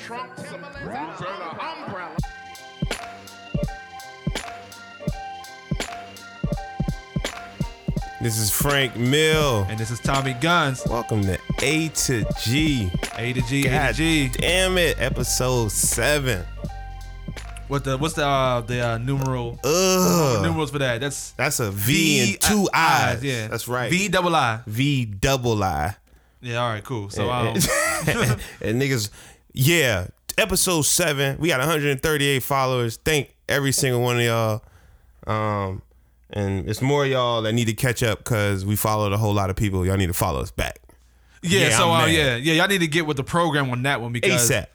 trunk, some boots, and an umbrella. This is Frank Mill. And this is Tommy Guns. Welcome to A to G. A to G, A God to G. damn it, episode seven. What the what's the uh, the uh, numeral Ugh. numerals for that? That's That's a V and two I's. Yeah, That's right. V double I. V double I. Yeah, all right, cool. So um, and niggas, yeah, episode seven. We got 138 followers. Thank every single one of y'all. Um, and it's more y'all that need to catch up because we followed a whole lot of people. Y'all need to follow us back. yeah, Yeah, so uh, yeah, yeah, y'all need to get with the program on that one because ASAP.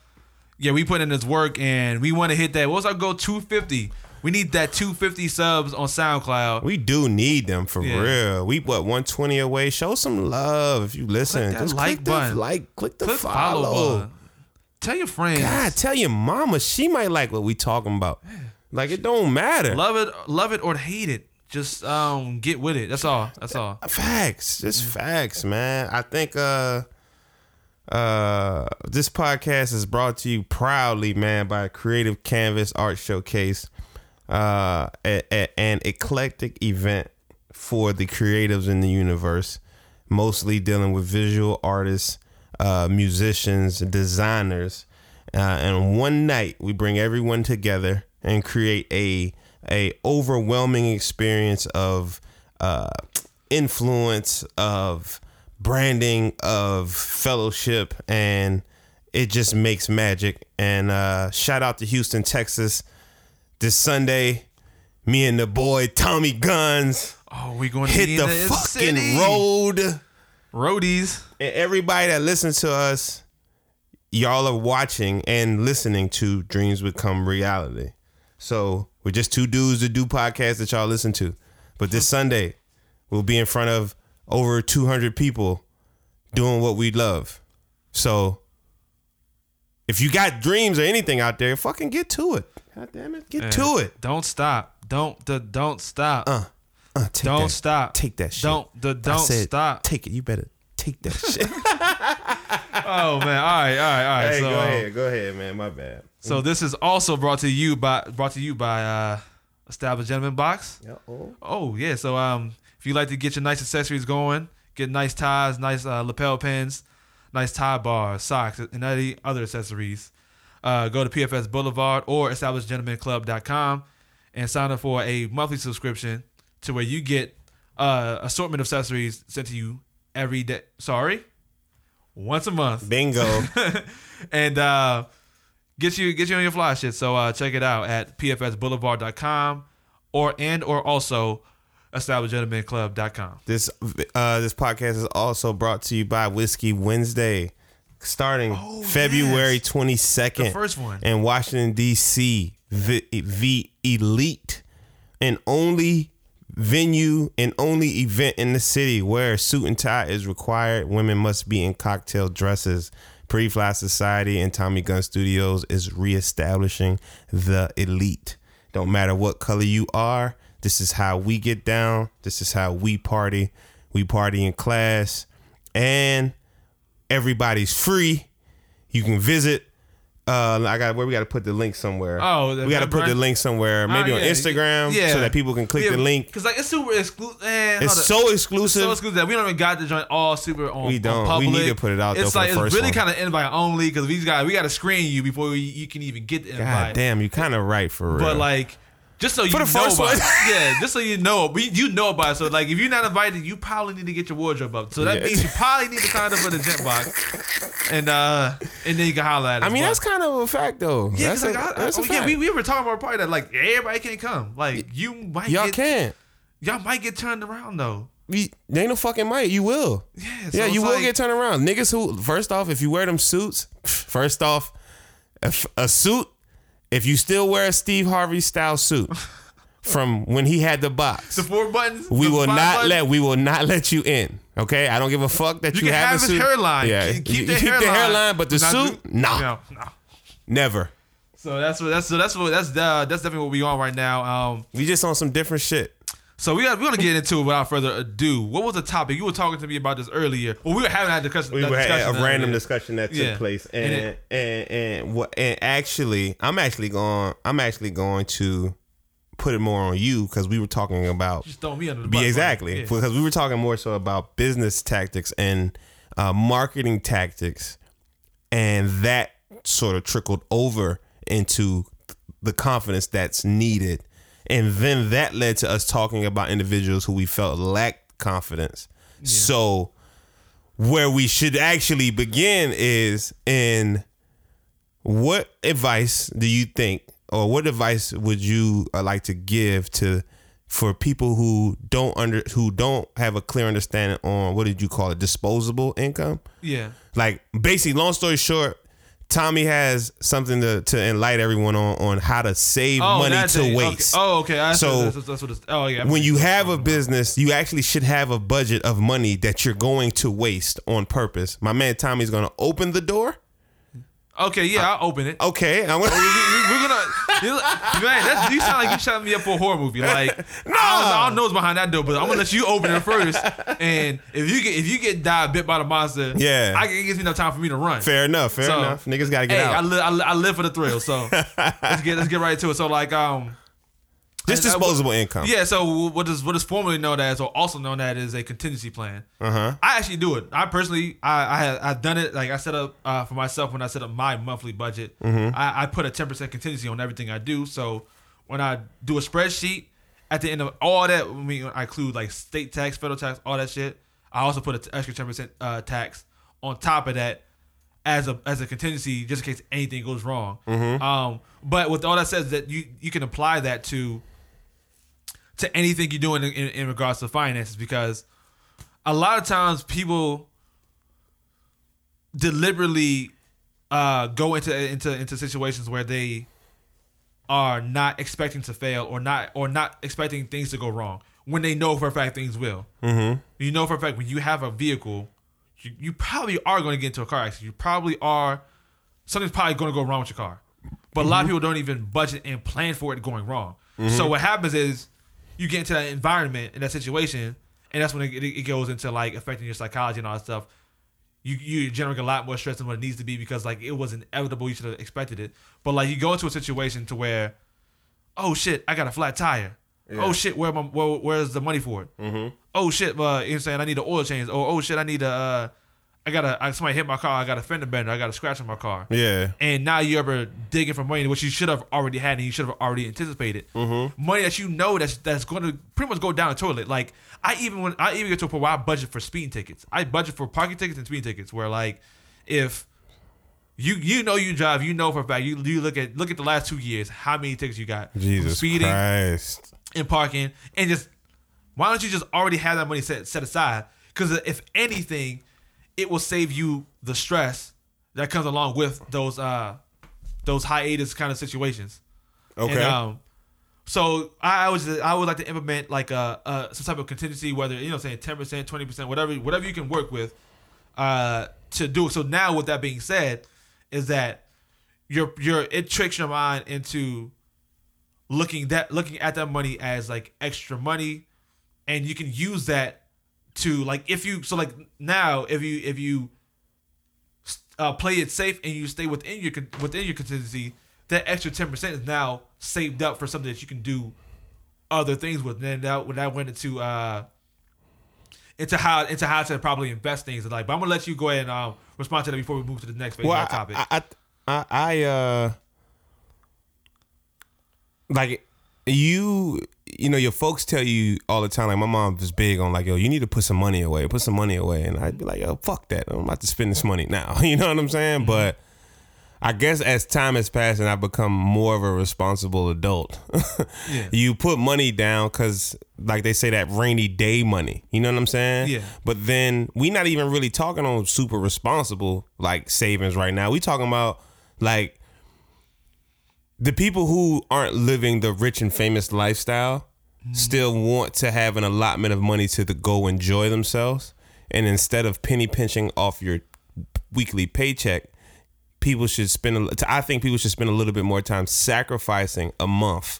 yeah, we put in this work and we want to hit that. What's our goal? 250. We need that 250 subs on SoundCloud. We do need them for Yeah. real. We what 120 away. Show some love if you listen. Click Just like click the like, click the Click follow. follow button. Tell your friends. God, tell your mama she might like what we talking about. Like it don't matter. Love it, love it or hate it. Just um, get with it. That's all. That's all. Facts, just facts, man. I think uh uh this podcast is brought to you proudly, man, by Creative Canvas Art Showcase, uh, a, a- an eclectic event for the creatives in the universe, mostly dealing with visual artists, uh, musicians, designers. Uh, and one night we bring everyone together and create a a overwhelming experience of uh, influence of branding of fellowship and it just makes magic and uh, shout out to houston texas this sunday me and the boy tommy guns Oh, we going to hit the the fucking city. road Roadies. and everybody that listens to us, y'all are watching and listening to Dreams Become Reality. So we're just two dudes that do podcasts that y'all listen to. But this Sunday, we'll be in front of over 200 people doing what we love. So if you got dreams or anything out there, fucking get to it. God damn it, get to it. Don't stop. Don't the, don't stop. Uh, uh, take don't that- stop. Take that shit. Don't the don't said, stop. Take it. You better take that shit. oh man. All right. All right. All right. hey, so, go ahead. Go ahead, man. My bad. so this is also brought to you by brought to you by uh, Established Gentleman Box. Uh-oh. Oh yeah. So um, if you like to get your nice accessories going, get nice ties, nice uh, lapel pins, nice tie bars, socks, and any other accessories, uh, go to PFS Boulevard or EstablishedGentlemanClub.com and sign up for a monthly subscription to where you get uh, assortment of accessories sent to you every day. Sorry, once a month Bingo. and uh, get you get you on your fly shit. So uh, check it out at pfsboulevard.com or and or also establishedgentlemenclub.com. this uh this podcast is also brought to you by Whiskey Wednesday, starting February yes. twenty second. The first one. in Washington D.C. V, v Elite, and only venue and only event in the city where suit and tie is required. Women must be in cocktail dresses. Pre-Fly Society and Tommy Gun Studios is reestablishing the elite. Don't matter what color you are. This is how we get down. This is how we party. We party in class, and everybody's free. You can visit. Uh, I got where we got to put the link somewhere. Oh, we got to put the link somewhere, maybe Oh, on. Instagram, Yeah. so that people can click the link. Cause like it's super exclusive. It's so exclusive. so exclusive that we don't even got the joint all super on. We don't. On We need to put it out, though, It's for like it's really kind of invite only because we got we got to screen you before we, you can even get the invite. God damn, you kind of right for real. But like, just so you For the know first about one. it. yeah, just so you know, we, you know about it. So like, if you're not invited, you probably need to get your wardrobe up. So that Yeah. means you probably need to sign up for the gym box, and uh, and then you can holler at us. I mean, But- that's kind of a fact, though. yeah, that's 'cause, a, like, I, I, that's a oh, fact. yeah, we, we were talking about a party that like everybody can't come. Like you might Y'all get, can. y'all might get turned around though. We, there ain't no fucking might. You will. Yeah, yeah, you it's will like- get turned around. Niggas who, first off, if you wear them suits, first off, a, f- a suit, if you still wear a Steve Harvey style suit from when he had the box, The four buttons. we will not buttons, let we will not let you in. Okay, I don't give a fuck that you, You can have, have his suit. hairline. Yeah, Keep, you, the keep hairline. the hairline, but the suit, do- nah, no, no. never. So that's what that's so that's what that's uh, that's definitely what we on right now. Um, We just on some different shit. So we got we're gonna get into it without further ado. What was the topic? You were talking to me about this earlier. Well, we were having that discussion. we that were discussion a random earlier. discussion that took Yeah. place, And and it- and and what and actually, I'm actually going. I'm actually going to put it more on you because we were talking about Just throw me under the bus. exactly Yeah. because we were talking more so about business tactics and uh, marketing tactics, and that sort of trickled over into the confidence that's needed, and then that led to us talking about individuals who we felt lacked confidence. So, where we should actually begin is in what advice do you think or what advice would you uh, like to give to for people who don't under who don't have a clear understanding on what did you call it disposable income Yeah. like basically long story short tommy has something to, to enlighten everyone on on how to save oh, money that to. Okay. waste Oh, okay. That's, So, that's, that's, that's what it's. Oh, yeah. when you have a business, you actually should have a budget of money that you're going to waste on purpose. My man Tommy's going to open the door. Okay, yeah, I'll open it. Okay, I'm gonna. We- We're gonna, man. That's, you sound like you shot me up for a horror movie. Like, no, I don't know what's behind that door, but I'm gonna let you open it first. And if you get if you get died bit by the monster, Yeah. I, it gives me enough time for me to run. Fair enough. Fair So, enough. Niggas got to get hey, I, out. li- I, li- I live for the thrill. So let's get let's get right to it. So like um. Just disposable income. Yeah, so what is what is formerly known as, or also known as, is a contingency plan. Uh huh. I actually do it. I personally, I I have I've done it. Like I set up uh, for myself when I set up my monthly budget. Mm-hmm. I, I put a ten percent contingency on everything I do. So when I do a spreadsheet, at the end of all that, I mean, I include like state tax, federal tax, all that shit. I also put an extra ten percent uh, tax on top of that as a as a contingency, just in case anything goes wrong. Mm-hmm. Um, but with all that says that you you can apply that to to anything you're doing in, in, in regards to finances because a lot of times people deliberately uh, go into into into situations where they are not expecting to fail or not or not expecting things to go wrong when they know for a fact things will. Mm-hmm. You know for a fact when you have a vehicle, you, you probably are going to get into a car accident. You probably are something's probably going to go wrong with your car. But a lot of people don't even budget and plan for it going wrong. So what happens is you get into that environment and that situation, and that's when it, it, it goes into like affecting your psychology and all that stuff. You you generate a lot more stress than what it needs to be because like it was inevitable. You should have expected it. But like you go into a situation to where, oh shit, I got a flat tire. Oh shit, where my where, where's the money for it? Mm-hmm. Oh shit, uh, you know what I'm saying I need an oil change. Or oh shit, I need a uh, I got a I, somebody hit my car. I got a fender bender. I got a scratch on my car Yeah. and now you're ever digging for money, which you should have already had and you should have already anticipated. Mm-hmm. Money that you know that's that's going to pretty much go down the toilet. Like I even when I even get to a point where I budget for speeding tickets. I budget for parking tickets and speeding tickets. Where like if you you know you drive, you know for a fact you you look at look at the last two years how many tickets you got Jesus speeding Christ. and parking and just why don't you just already have that money set set aside? Because if anything, it will save you the stress that comes along with those uh those hiatus kind of situations. Okay. And, um, so I was I would like to implement like a, a some type of contingency, whether you know saying ten percent, twenty percent, whatever whatever you can work with, uh, to do. it. So now with that being said, is that your your it tricks your mind into looking that looking at that money as like extra money, and you can use that to like if you so like now if you if you uh, play it safe and you stay within your within your contingency, that extra ten percent is now saved up for something that you can do other things with. And then that when that went into uh into how into how to probably invest things. Like, but I'm gonna let you go ahead and um, respond to that before we move to the next phase Well, of topic. I, I, I, I, uh, like you, you know, your folks tell you all the time. Like my mom was big on like, yo, you need to put some money away, put some money away, and I'd be like, yo, fuck that, I'm about to spend this money now. You know what I'm saying? Mm-hmm. But I guess as time has passed and I've become more of a responsible adult, Yeah. you put money down because, like they say, that rainy day money. You know what I'm saying? Yeah. But then we not even really talking on super responsible like savings right now. We talking about like the people who aren't living the rich and famous lifestyle mm-hmm. still want to have an allotment of money to the go enjoy themselves. And instead of penny pinching off your weekly paycheck, people should spend. A, I think people should spend a little bit more time sacrificing a month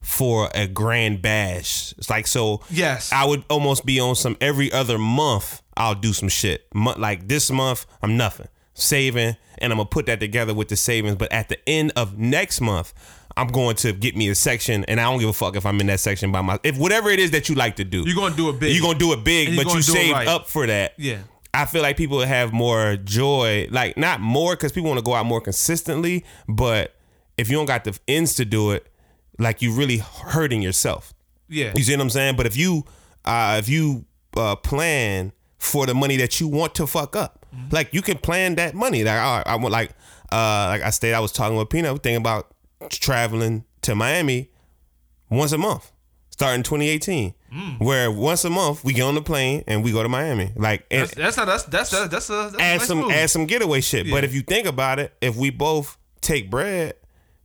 for a grand bash. It's like so. Yes. I would almost be on some every other month. I'll do some shit. Like this month, I'm nothing saving, and I'm gonna put that together with the savings. But at the end of next month, I'm going to get me a section, and I don't give a fuck if I'm in that section by my. If whatever it is that you like to do, You're gonna do it big. You're gonna do it big, but you gonna do it saved right. up for that. Yeah. I feel like people have more joy, like not more because people want to go out more consistently, but if you don't got the ends to do it, like you're really hurting yourself. Yeah. You see what I'm saying? But if you uh if you uh plan for the money that you want to fuck up, like you can plan that money. Like all right, I want like uh like I stayed, I was talking with Pino, thinking about traveling to Miami once a month, starting 2018. Where once a month we get on the plane and we go to Miami. Like and That's, that's not that's that's that's that's a, that's a add nice some move. add some getaway shit. But if you think about it, if we both take bread,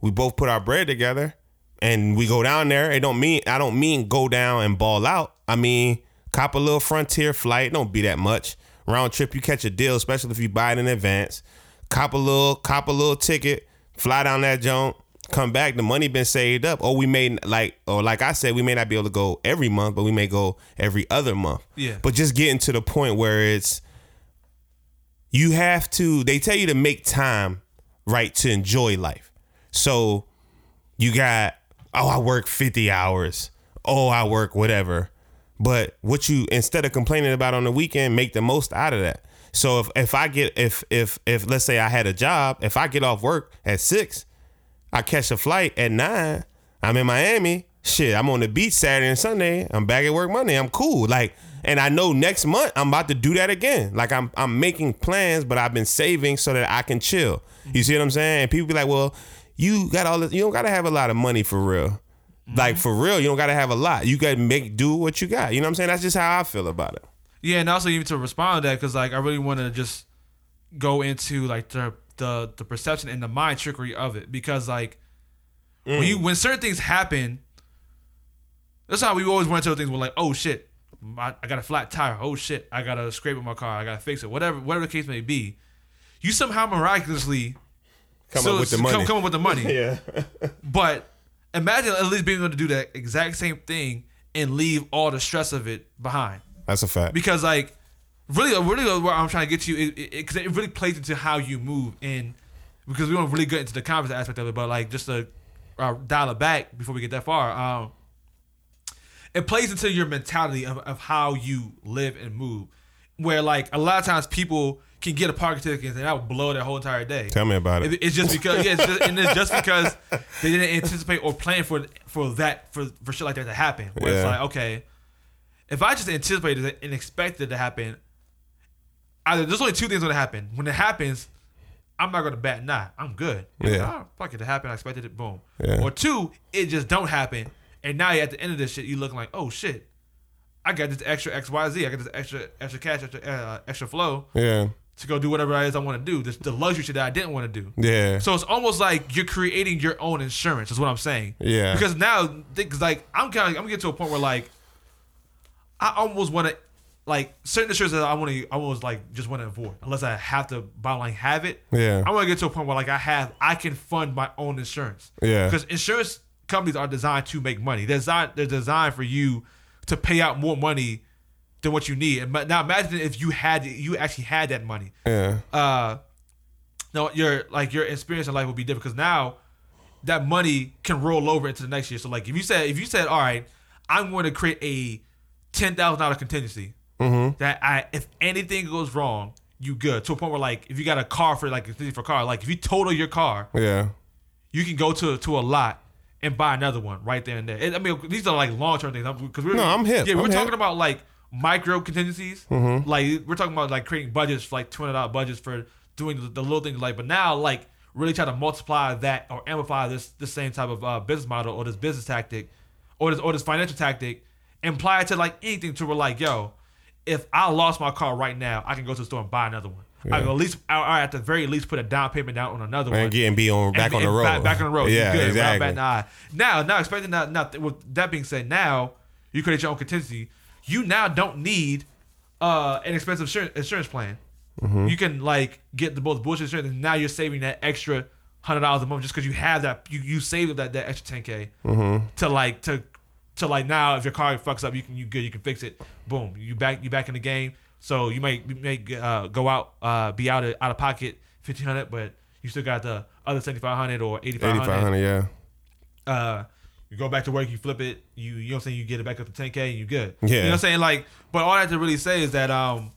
we both put our bread together and we go down there, it don't mean I don't mean go down and ball out. I mean cop a little frontier flight. Don't be that much. Round trip, you catch a deal, especially if you buy it in advance. Cop a little, cop a little ticket, fly down that joint, come back. The money been saved up. Or we may like, or like I said, we may not be able to go every month, but we may go every other month. Yeah. But just getting to the point where it's you have to they tell you to make time right to enjoy life so you got oh i work 50 hours oh i work whatever but what you instead of complaining about on the weekend make the most out of that. So if, if i get if if if let's say i had a job if i get off work at six i catch a flight at nine i'm in miami shit i'm on the beach saturday and sunday i'm back at work monday i'm cool. Like and i know next month i'm about to do that again. Like i'm i'm making plans but i've been saving so that i can chill. You see what i'm saying? And people be like well you got all this you don't gotta have a lot of money for real like for real you don't gotta have a lot you gotta make do what you got you know what i'm saying that's just how i feel about it Yeah, and also even to respond to that, because like I really want to just go into like the the the perception and the mind trickery of it, because like when mm. you when certain things happen, that's how we always run into things. We're like, oh shit, I, I got a flat tire. Oh shit, I got to scrape with my car. I got to fix it. Whatever whatever the case may be, you somehow miraculously come so- up with the come- money come up with the money. yeah But imagine at least being able to do that exact same thing and leave all the stress of it behind. That's a fact. Because like really really what i'm trying to get to you because it, it, it really plays into how you move and because we don't really get into the conference aspect of it but like just to uh, dial it back before we get that far um it plays into your mentality of, of how you live and move where like a lot of times people can get a parking ticket and that will blow their whole entire day tell me about it it- It's just because yeah, it's just, and it's just because they didn't anticipate or plan for for that for for shit like that to happen. Where it's like, okay, if I just anticipated it and expected it to happen, either there's only two things gonna happen. When it happens, I'm not gonna bat an eye. I'm good. Yeah. Oh, fuck it, it happened. I expected it. Boom. Yeah. Or two, it just don't happen, and now you're at the end of this shit, you looking like, oh shit. I got this extra X Y Z. I got this extra extra cash, extra uh, extra flow yeah to go do whatever it is I want to do. This the luxury shit that I didn't want to do. yeah So it's almost like you're creating your own insurance. Is what I'm saying. Yeah. Because now, because like I'm kind of I'm getting to a point where like I almost want to like certain insurance that I want to I almost like just want to avoid unless I have to bottom line have it. Yeah. I want to get to a point where like I have I can fund my own insurance. Yeah. Because insurance companies are designed to make money. They're designed they're designed for you to pay out more money than what you need. And ma- now imagine if you had you actually had that money yeah uh no your like your experience in life will be different because now that money can roll over into the next year so like if you said if you said all right i'm going to create a $10000 contingency mm-hmm. that i if anything goes wrong you good to a point where like if you got a car for like contingency for a car like if you total your car yeah you can go to to a lot and buy another one right there and there. And, I mean, these are like long term things. Because we're No, I'm hip. Yeah, we're I'm talking hip. Mm-hmm. about like micro contingencies. Like we're talking about like creating budgets, like two hundred dollar budgets for doing the, the little things. Like, but now like really try to multiply that or amplify this this same type of uh, business model or this business tactic or this or this financial tactic, and apply it to like anything. To where like, yo, if I lost my car right now, I can go to the store and buy another one. I can at least, I, I at the very least, put a down payment down on another one and get and be on back and- on the road Back, back on the road. yeah good. Exactly back. Now, now expecting that. Now, with that being said, now you create your own contingency. You now don't need uh, an expensive insurance, insurance plan. Mm-hmm. You can like get the both bullshit insurance, and now you're saving that extra hundred dollars a month just because you have that you you saved that that extra ten k Mm-hmm. to like to to like now if your car fucks up you can you good you can fix it boom you back you back in the game so you might you may uh, go out uh, be out of out of pocket fifteen hundred but you still got the other seventy five hundred or eighty five hundred yeah. uh, you go back to work, you flip it, you you know what I'm saying, you get it back up to 10k, and you good. Yeah. You know what I'm saying? Like, but all I have to really say is that um,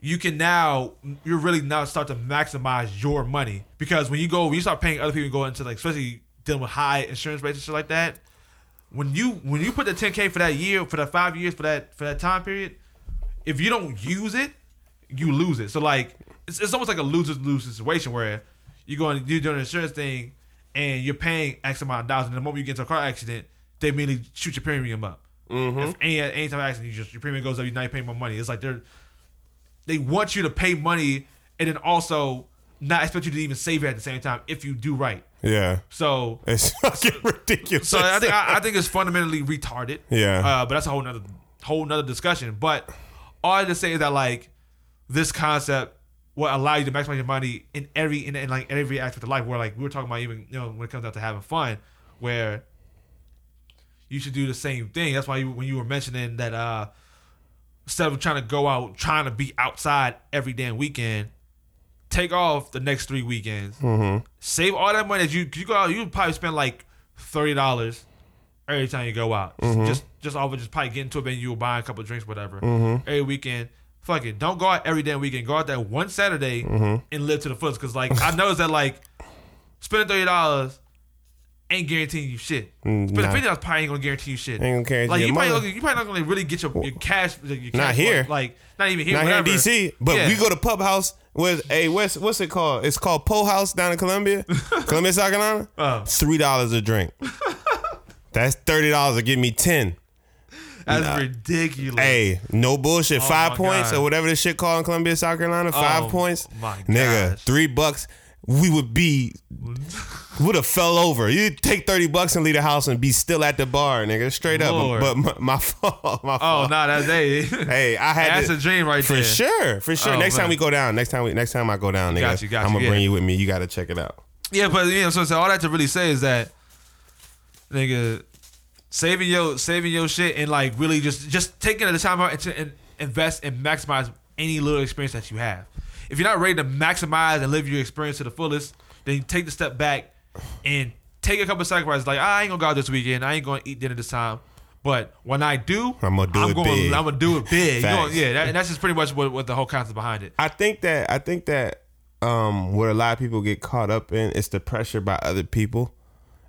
you can now you're really now start to maximize your money because when you go when you start paying other people go into like especially dealing with high insurance rates and shit like that. When you when you put the 10k for that year for that five years for that for that time period, if you don't use it, you lose it. So like it's, it's almost like a lose lose situation where you're going you're doing an insurance thing and you're paying X amount of dollars, and the moment you get into a car accident, they immediately shoot your premium up. Mm-hmm. If any any time of accident, you just your premium goes up, You're you're paying more money. It's like they're they want you to pay money and then also not expect you to even save it at the same time if you do right. Yeah. So It's fucking ridiculous. so I think I, I think it's fundamentally retarded. Yeah. Uh, but that's a whole nother whole nother discussion. But all I just say is that like this concept will allow you to maximize your money in every in, in like every aspect of life. Where like we were talking about even you know when it comes down to having fun, where you should do the same thing. That's why you, when you were mentioning that uh instead of trying to go out trying to be outside every damn weekend, take off the next three weekends Mm-hmm. save all that money that you you go out. You probably spend like thirty dollars every time you go out. Mm-hmm. Just just over just probably get into a venue, you buy a couple of drinks, whatever. Mm-hmm. Every weekend, fuck it. Don't go out every damn weekend. Go out that one Saturday Mm-hmm. and live to the fullest. Because like I noticed that like spending thirty dollars ain't guaranteeing you shit. Mm, Spending nah. fifty dollars probably ain't gonna guarantee you shit. Ain't gonna guarantee like you probably, money. you probably not gonna really get your, your cash. Your cash Not here. Like not even here. Not here in. DC, but Yeah. we go to Pub House with a what's what's it called? It's called Po House down in Columbia, Columbia, South Carolina. Oh. Three dollars a drink. That's thirty dollars to give me ten. That's ridiculous. Hey, no bullshit. Oh five points God. or whatever this shit called in Columbia, South Carolina. Oh five Oh points. my Nigga, gosh. three bucks. We would be would have fell over. You take thirty bucks and leave the house and be still at the bar, nigga. Straight up. But my, my fault. My Oh fault. nah, that's hey. Hey, I had That's to, a dream right there. for there. sure, for sure. Oh, next time we go down, next time we, next time I go down, nigga, Got you, got I'm gonna yeah. bring you with me. You gotta check it out. Yeah, but you know, so, so all that to really say is that, nigga, saving your saving your shit and like really just just taking the time out and, to, invest and maximize any little experience that you have. If you're not ready to maximize and live your experience to the fullest, then take the step back and take a couple sacrifices. Like I ain't gonna go out this weekend. I ain't gonna eat dinner this time. But when I do, I'ma do it gonna, big. I'm gonna do it big. You know, yeah, that, and that's just pretty much what, what the whole concept behind it. I think that I think that um, what a lot of people get caught up in is the pressure by other people,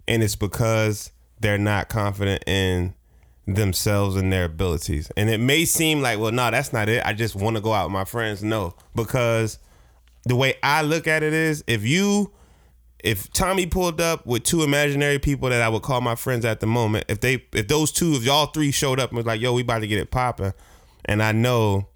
and it's because they're not confident in themselves and their abilities. And it may seem like, well, no, that's not it. I just want to go out with my friends. No, because the way I look at it is, if you if Tommy pulled up with two imaginary people that I would call my friends at the moment, if they if those two, if y'all three showed up and was like, yo, we about to get it popping, and I know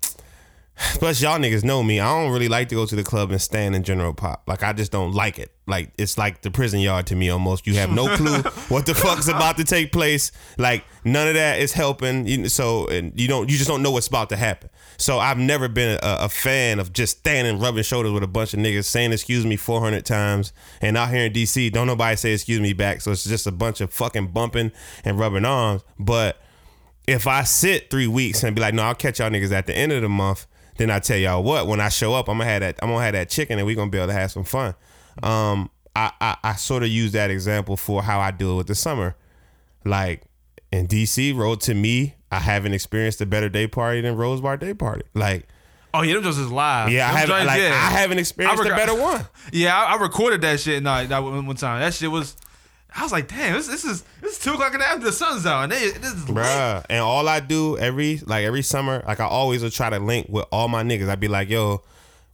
Plus, y'all niggas know me. I don't really like to go to the club and stand in general pop. Like, I just don't like it. Like, it's like the prison yard to me almost. You have no clue what the fuck's about to take place. Like, none of that is helping. You- So, and you don't, you just don't know what's about to happen. So, I've never been a, a fan of just standing, rubbing shoulders with a bunch of niggas, saying excuse me 400 times. And out here in DC, don't nobody say excuse me back. So, it's just a bunch of fucking bumping and rubbing arms. But, if I sit three weeks and be like, no, I'll catch y'all niggas at the end of the month, then I tell y'all what, when I show up, I'm gonna have that I'm gonna have that chicken and we gonna be able to have some fun. Um, I, I, I sort of use that example for how I do it with the summer. Like in DC, road to me, I haven't experienced a better day party than Rose Bar Day Party. Like, Oh yeah, them just is live. Yeah, I haven't joints, like yeah. I haven't experienced reg- a better one. Yeah, I, I recorded that shit. No, that one time. That shit was. I was like, damn, this, this is this is two o'clock in the afternoon. The sun's out, and they, this is lit. And all I do every like every summer, like I always will try to link with all my niggas. I'd be like, yo,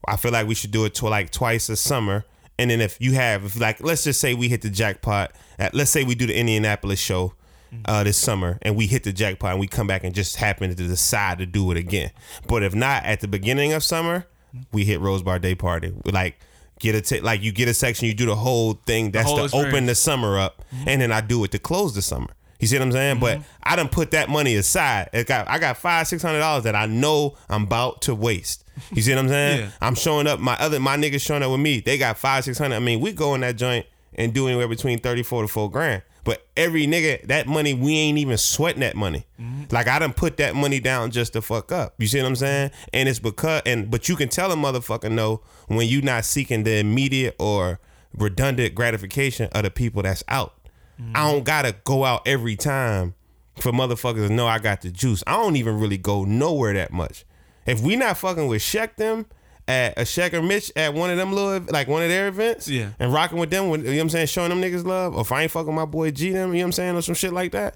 I feel like we should do it to like twice a summer. And then if you have if like let's just say we hit the jackpot at let's say we do the Indianapolis show uh this summer and we hit the jackpot and we come back and just happen to decide to do it again. But if not at the beginning of summer, we hit Rose Bar Day Party. Like get a ta- like you get a section, you do the whole thing. That's whole to open the summer up, mm-hmm. and then I do it to close the summer. You see what I'm saying? But mm-hmm. I done put that money aside. It got I got five, six hundred dollars that I know I'm about to waste. You see what I'm saying? Yeah. I'm showing up. My other my niggas showing up with me. They got five, six hundred. I mean, we go in that joint and do anywhere between thirty four to four grand. But every nigga, that money, we ain't even sweating that money. Mm-hmm. Like I done put that money down just to fuck up. You see what I'm saying? And it's because and but you can tell a motherfucker no when you not seeking the immediate or redundant gratification of the people that's out. Mm-hmm. I don't gotta go out every time for motherfuckers to know I got the juice. I don't even really go nowhere that much. If we not fucking with Sheck them at a Sheck or Mitch at one of them little like one of their events, Yeah. and rocking with them, with, you know what I'm saying, showing them niggas love, or if I ain't fucking my boy G them, you know what I'm saying, or some shit like that.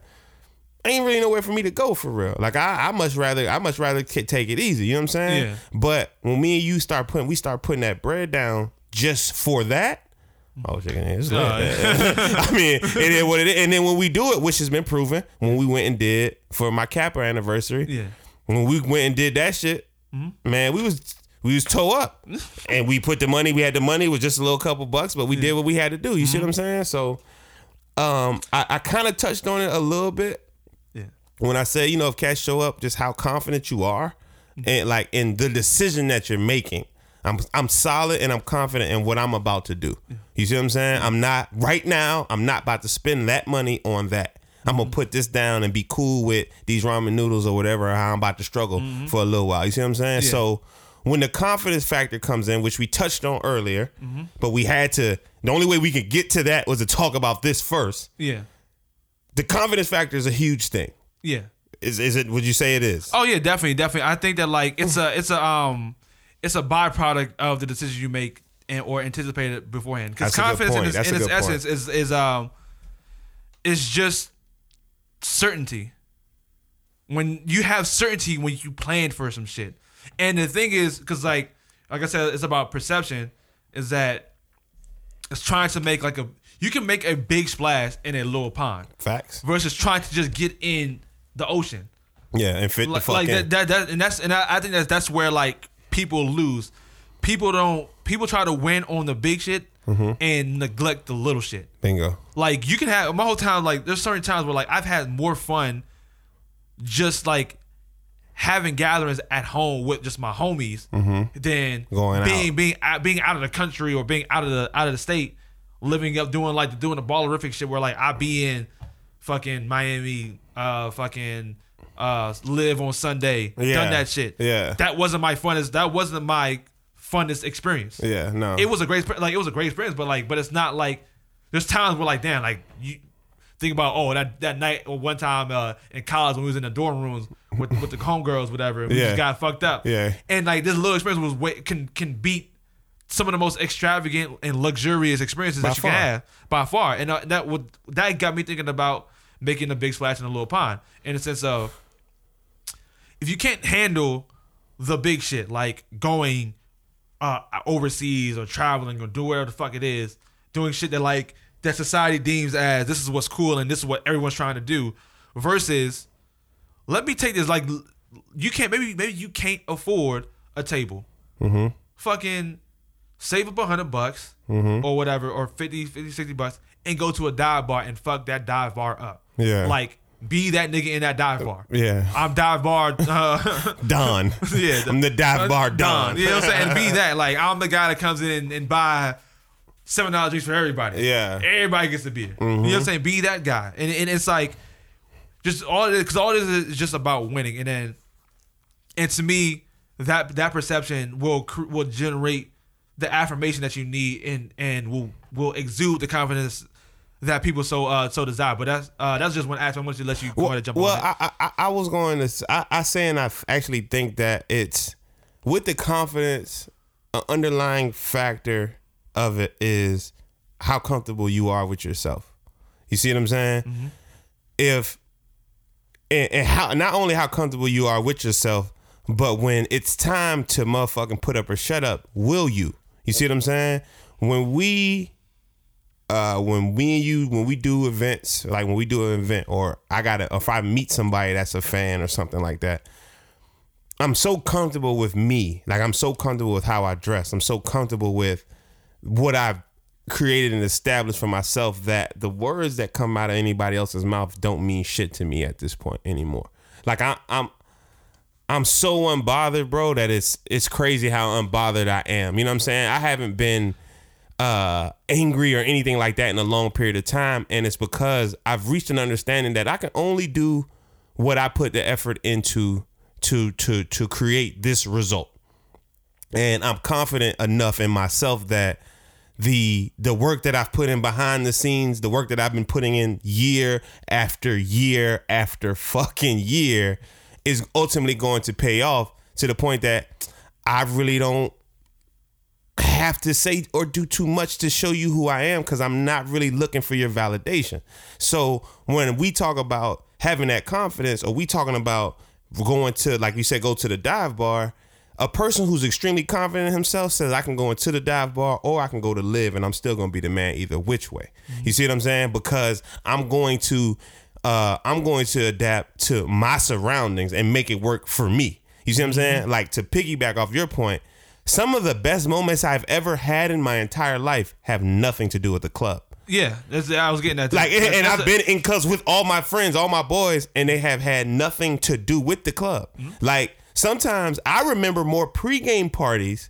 Ain't really nowhere for me to go for real. Like I, I much rather, I much rather k- take it easy. You know what I'm saying? Yeah. But when me and you start putting, we start putting that bread down just for that. Oh, chicken it's lit. I mean, it is what it is. And then when we do it, which has been proven, when we went and did for my Kappa anniversary, Yeah. when we went and did that shit, mm-hmm. man, we was we was toe up, and we put the money. We had the money it was just a little couple bucks, but we did what we had to do. You see what I'm mm-hmm. saying? So, um, I, I kind of touched on it a little bit Yeah. when I say, you know, if cash show up, just how confident you are, mm-hmm. and like in the decision that you're making. I'm I'm solid and I'm confident in what I'm about to do. You see what I'm saying? I'm not right now. I'm not about to spend that money on that. I'm gonna mm-hmm. put this down and be cool with these ramen noodles or whatever. How I'm about to struggle for a little while. You see what I'm saying? Yeah. So when the confidence factor comes in, which we touched on earlier, but we had to. The only way we could get to that was to talk about this first. Yeah. The confidence factor is a huge thing. Yeah. Is is it? Would you say it is? Oh yeah, definitely, definitely. I think that like it's a it's a um it's a byproduct of the decisions you make and or anticipated beforehand. Because That's a good confidence in its, in its point. essence is is um is just certainty. When you have certainty when you plan for some shit, and the thing is, because like like I said, it's about perception. Is that it's trying to make like a you can make a big splash in a little pond Facts. versus trying to just get in the ocean Yeah, and fit the fuck like in. that, that, that, and that's and I, I think that's that's where like people lose. People don't. People try to win on the big shit Mm-hmm. and neglect the little shit. Bingo. Like you can have my whole time. Like there's certain times where like I've had more fun, just like having gatherings at home with just my homies than Mm-hmm. Going being out. being out, being out of the country or being out of the out of the state, living up doing like doing the ballerific shit where like I be in fucking Miami, uh, fucking uh, live on Sunday, Yeah. done that shit. Yeah. that wasn't my funnest. That wasn't my funnest experience. Yeah, no. It was a great like it was a great experience, but like but it's not like there's times where like damn like you think about oh that that night or one time uh, in college when we was in the dorm rooms with with the homegirls whatever we Yeah. just got fucked up Yeah. and like this little experience was way, can can beat some of the most extravagant and luxurious experiences By that you far. can have by far and uh, that would that got me thinking about making a big splash in a little pond in the sense of if you can't handle the big shit like going uh, overseas or traveling or do whatever the fuck it is, doing shit that like that society deems as this is what's cool and this is what everyone's trying to do, versus let me take this like you can't maybe maybe you can't afford a table, mm-hmm. fucking save up a hundred bucks Mm-hmm. or whatever or 50, 50, 60 bucks and go to a dive bar and fuck that dive bar up. Yeah. like be that nigga in that dive bar. Yeah. I'm dive bar. Uh, Don. Yeah, I'm the dive bar Don. You know what I'm saying? And be that. Like I'm the guy that comes in and buy seven dollar drinks for everybody. Yeah. Everybody gets a beer. You know what I'm saying? Be that guy. And, and it's like just all because all this is just about winning. And then and to me, that that perception will will generate the affirmation that you need and and will will exude the confidence that people so uh so desire. But that's uh that's just one aspect. I want to let you go ahead and jump well, on. I, I I was going to s- I, I saying I actually think that it's with the confidence, an underlying factor of it is how comfortable you are with yourself. You see what I'm saying? Mm-hmm. If and, and how not only how comfortable you are with yourself, but when it's time to motherfucking put up or shut up, will you? You see what I'm saying? When we uh when we and you when we do events like when we do an event or i gotta if i meet somebody that's a fan or something like that i'm so comfortable with me like i'm so comfortable with how i dress i'm so comfortable with what i've created and established for myself that the words that come out of anybody else's mouth don't mean shit to me at this point anymore. Like I, I'm I'm so unbothered, bro, that it's it's crazy how unbothered I am. You know what I'm saying? I haven't been uh angry or anything like that in a long period of time and it's because I've reached an understanding that I can only do what I put the effort into to to to create this result. And I'm confident enough in myself that the the work that I've put in behind the scenes, the work that I've been putting in year after year after fucking year is ultimately going to pay off to the point that I really don't have to say or do too much to show you who I am because I'm not really looking for your validation. So when we talk about having that confidence or we talking about going to like you said go to the dive bar a person who's extremely confident in himself says I can go into the dive bar or I can go to live and I'm still gonna be the man either which way. You see what I'm saying? Because I'm going to uh I'm going to adapt to my surroundings and make it work for me. You see what I'm saying? Like to piggyback off your point, some of the best moments I've ever had in my entire life have nothing to do with the club. Yeah, that's, I was getting that. Like, and, and I've a- been in clubs with all my friends, all my boys, and they have had nothing to do with the club. Mm-hmm. Like, sometimes I remember more pregame parties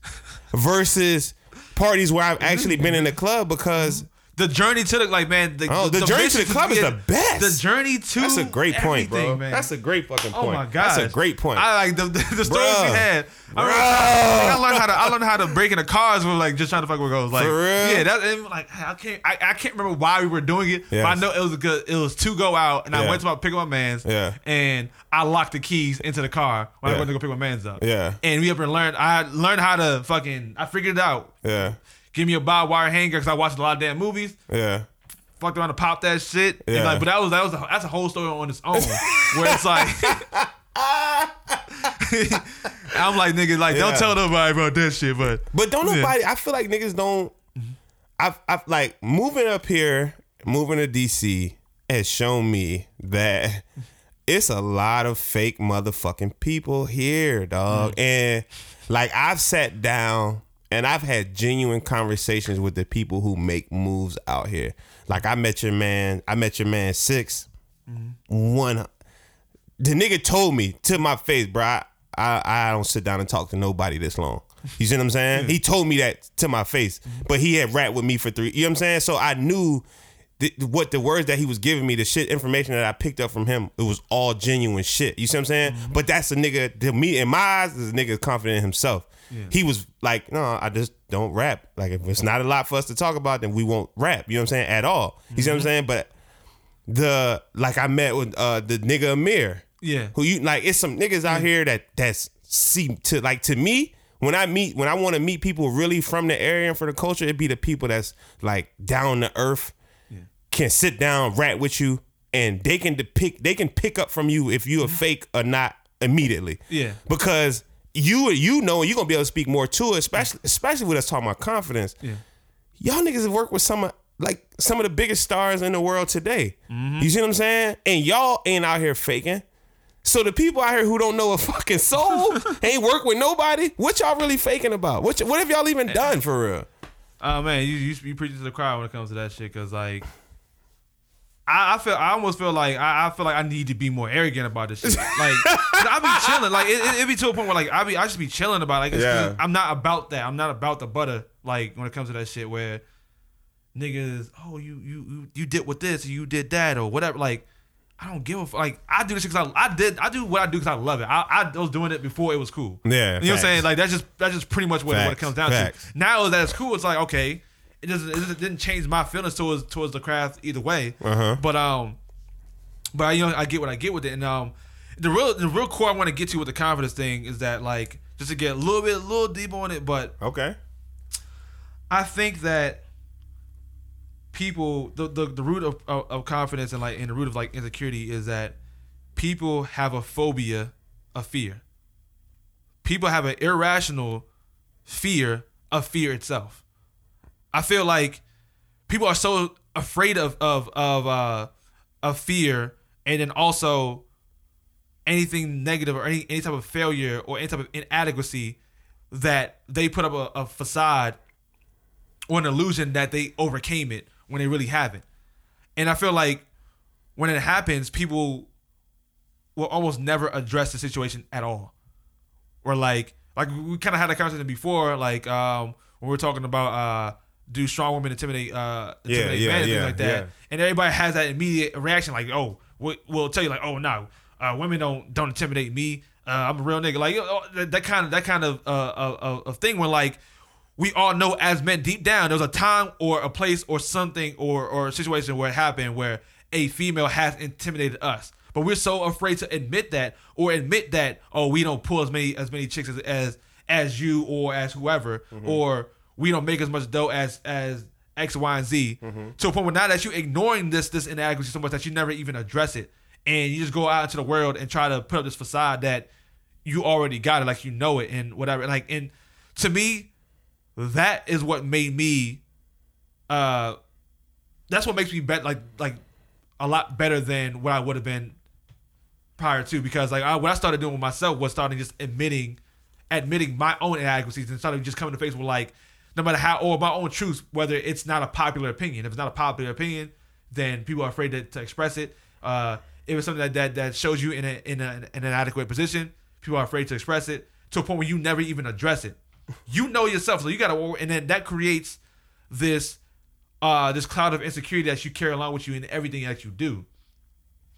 versus parties where I've actually been in the club because the journey to the like man. The, Oh, the journey to the club is the best. The journey to that's a great point, bro. Man. That's a great fucking point. Oh my god, That's a great point. I like the the, the stories we had. I, remember, Bruh. I learned how to I learned how to break into cars with like just trying to fuck with girls. Like For real? yeah, that like I can't I, I can't remember why we were doing it. But I know it was a good. It was to go out, and I went to my pick up my man's. Yeah. and I locked the keys into the car when I Yeah. went to go pick my man's up. Yeah. and we up and learned. I learned how to fucking. I figured it out. yeah, Give me a barbed wire hanger because I watched a lot of damn movies yeah. fucked around to pop that shit. Yeah. like, but that was that was a, that's a whole story on its own. where it's like, I'm like nigga, like don't tell nobody about that shit. But But don't Yeah. nobody. I feel like niggas don't. I've, I've like moving up here, moving to DC has shown me that it's a lot of fake motherfucking people here, dog. Mm. And like I've sat down and I've had genuine conversations with the people who make moves out here. Like I met your man. I met your man 6 mm-hmm. One the nigga told me to my face, bro. I, I, I don't sit down and talk to nobody this long. You see what I'm saying? He told me that to my face, but he had rap with me for three. You know what I'm saying? So I knew th- what the words that he was giving me, the shit information that I picked up from him, it was all genuine shit. You see what I'm saying? Mm-hmm. But that's a nigga to me in my eyes, is a nigga confident in himself. He was like, no, I just don't rap. Like if it's not a lot for us to talk about, then we won't rap. You know what I'm saying? At all. You see what I'm saying? But the like I met with uh the nigga Amir. Yeah. Who you like it's some niggas out here that that's seem to like to me when I meet when I want to meet people really from the area and for the culture, it'd be the people that's like down to earth, can sit down, rap with you, and they can depict they can pick up from you if you a fake or not immediately. Yeah. Because you you know you're gonna be able to speak more to it, especially especially with us talking about confidence Yeah. y'all niggas have worked with some of like some of the biggest stars in the world today. Mm-hmm. You see what I'm saying? And y'all ain't out here faking. So the people out here who don't know a fucking soul ain't work with nobody. What y'all really faking about? What y- what have y'all even done for real? Oh man, you you, you preach to the crowd when it comes to that shit, cause like. I, I feel I almost feel like I, I feel like I need to be more arrogant about this shit. Like I be chilling, like it, it, it be to a point where like I be I just be chilling about it. like it's, Yeah. I'm not about that. I'm not about the butter. Like when it comes to that shit where niggas, oh you you you, you did with this, you did that, or whatever. Like I don't give a f- like I do this because I, I did I do what I do because I love it. I, I was doing it before it was cool. Yeah, you know what I'm saying? Like that's just that's just pretty much what, what it comes down facts. to. Now that it's cool, it's like okay, it doesn't it didn't change my feelings towards towards the craft either way. Uh-huh. But um, but I, you know I get what I get with it, and um, the real the real core I want to get to with the confidence thing is that like just to get a little bit a little deep on it, but Okay. I think that people the the, the root of, of, of confidence and like and the root of like insecurity is that people have a phobia of fear. People have an irrational fear of fear itself. I feel like people are so afraid of of of uh of fear and then also anything negative or any any type of failure or any type of inadequacy that they put up a, a facade or an illusion that they overcame it when they really haven't. And I feel like when it happens, people will almost never address the situation at all. Or like like we kind of had a conversation before, like um when we are talking about uh do strong women intimidate uh intimidate yeah, men and yeah, things like that. And everybody has that immediate reaction like, oh, we, we'll tell you like, oh no, uh, women don't don't intimidate me. Uh, I'm a real nigga. Like know, that, that kind of that kind of uh, of, of thing when like we all know as men deep down there's a time or a place or something or or a situation where it happened where a female has intimidated us but we're so afraid to admit that or admit that oh we don't pull as many as many chicks as as, as you or as whoever or we don't make as much dough as as X, Y, and Z. To a point where now that you're ignoring this this inadequacy so much that you never even address it and you just go out into the world and try to put up this facade that you already got it like you know it and whatever. Like and to me that is what made me uh that's what makes me bet like like a lot better than what I would have been prior to. Because like I, what I started doing with myself was starting just admitting admitting my own inadequacies and starting just coming to face with like no matter how or my own truths whether it's not a popular opinion. If it's not a popular opinion then people are afraid to, to express it. Uh if it's something that, that that shows you in a in, a, in an inadequate position people are afraid to express it to a point where you never even address it. You know yourself so you gotta and then that creates this uh this cloud of insecurity that you carry along with you in everything that you do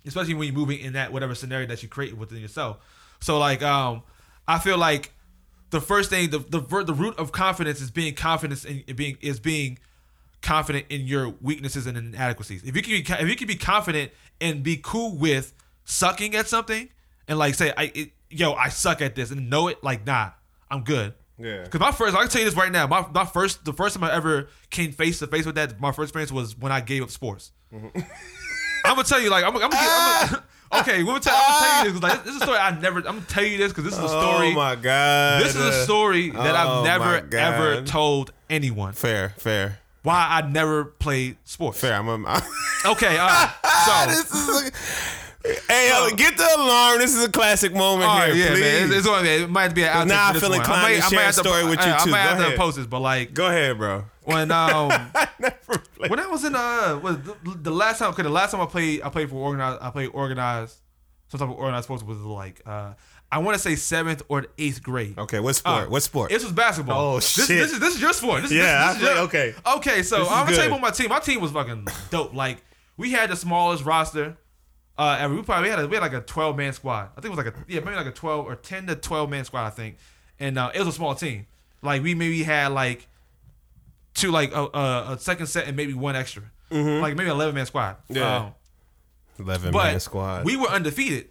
especially when you're moving in that whatever scenario that you create within yourself. So like um i feel like the first thing the the, the root of confidence is being confident in in being is being confident in your weaknesses and inadequacies if you can be if you can be confident and be cool with sucking at something and like say i it, yo i suck at this and know it like nah i'm good Yeah. because my first, I can tell you this right now. My, my first, the first time I ever came face to face with that, my first experience was when I gave up sports. Mm-hmm. I'm gonna tell you, like, I'm, I'm, gonna, I'm gonna, okay, I'm gonna tell, I'm gonna tell you this. Like, this is a story I never. I'm gonna tell you this because this is a story. Oh my god. this is a story that Oh I've never my God. ever told anyone. Fair, fair, Why I never played sports. fair. I'm. A, I'm Okay, all right. So, this is. A, hey, get the alarm. This is a classic moment all right, here. yeah, please. man. It's, it's only, it might be an Now for I this feel one. inclined to share a story with you, I, too. might Go have to ahead. post this, but like Go ahead, bro. when um. Played. when I was in uh was the, the last time okay the last time I played I played for organized I played organized some type of organized sports was like uh I want to say seventh or eighth grade. Okay, what sport? Uh, what sport? This was basketball. Oh, this, shit. This is this is your sport. This, is- Yeah, this, this I is your, okay. Okay, so I'm gonna tell you about my team. My team was fucking dope. Like we had the smallest roster. Uh, ever. we probably had a, we had like a 12 man squad. I think it was like a yeah maybe like a 12 or 10 to 12 man squad I think, and uh, it was a small team. Like we maybe had like two like a, a, a second set and maybe one extra. Like maybe 11 man squad. Mm-hmm. Yeah. Um, Eleven man squad. we were undefeated.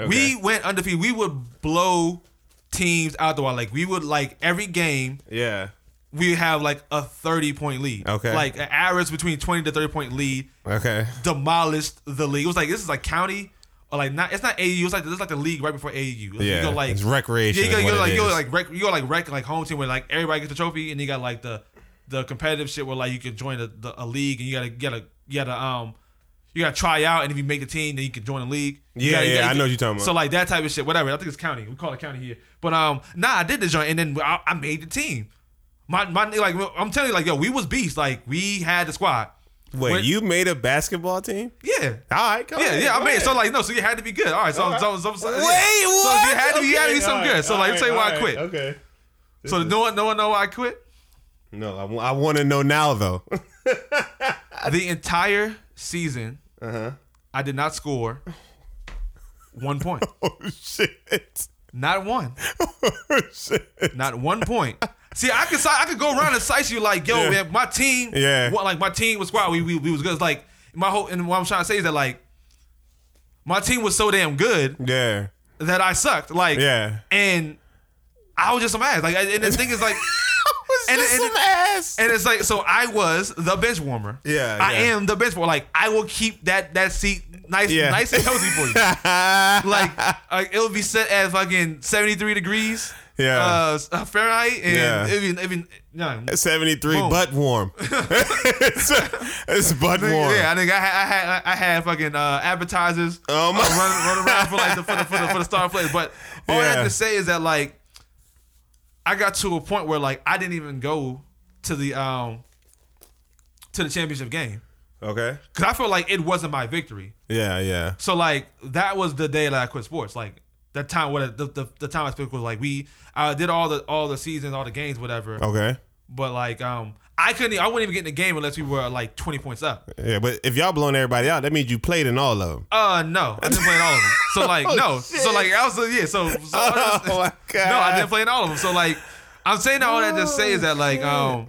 Okay. We went undefeated. We would blow teams out the wall. Like we would like every game yeah. we have like a 30 point lead. Okay. Like an average between 20 to 30 point lead Okay. demolished the league. It was like this is like county or like not it's not AAU. It's like this is like the league right before AAU. Yeah, You go like it's recreation Yeah, you go, you go like you go like rec, you go like rec like home team where like everybody gets the trophy and you got like the the competitive shit where like you can join the, the a league and you gotta get a you gotta um you gotta try out and if you make the team then you can join the league. You Yeah, gotta- yeah, gotta- I know what you're talking about. So like that type of shit, whatever. I think it's county. We call it county here. But um, nah, I did the joint, and then I, I made the team. My my like I'm telling you, like yo, we was beasts. Like we had the squad. Wait, When- you made a basketball team? Yeah. All right, go Yeah, ahead, yeah, I mean, so like, no, so you had to be good. All right, so, so, so, so, Wait, yeah. what? So you had to, be- you had to be Okay, some good. So like, me tell you right, why I quit. right, Okay. So no one, no one know why I quit. No, I, I want to know now though. The entire season, Uh-huh. I did not score one point. oh shit. Not one. Oh shit. Not one point. See, I could I could go around and size you like, yo, Yeah. man, my team, Yeah. what, like my team was squad. We, we we was good. It's like my whole and what I'm trying to say is that like my team was so damn good Yeah. that I sucked. Like Yeah. and I was just some ass. Like and the thing is like And- just and- some ass. and it's like so I was the bench warmer. Yeah, I yeah. am the bench warmer. Like I will keep that that seat nice Yeah. nice and cozy for you. like uh, it'll be set at fucking 73 degrees. Yeah. Uh, Fahrenheit and Yeah. even even no, 73, butt warm. it's, it's butt warm. Yeah, I think I had I had I had fucking uh, advertisers Oh, my- uh, run, run around for like the for the for the, for the star players. But all I have to say is that like I got to a point where like I didn't even go to the um to the championship game Okay. because I felt like it wasn't my victory. Yeah, yeah. So like that was the day that I quit sports. Like that time, what the, the the time I spent was like we I did all the all the seasons, all the games, whatever. Okay. But like um I couldn't I wouldn't even get in the game unless we were like twenty points up. Yeah, but if y'all blowing everybody out, that means you played in all of them. Uh no, I didn't play in all of them. So like no, so like I was yeah, so, so Oh, my God. no, I didn't play in all of them. So like I'm saying all that to say is that like um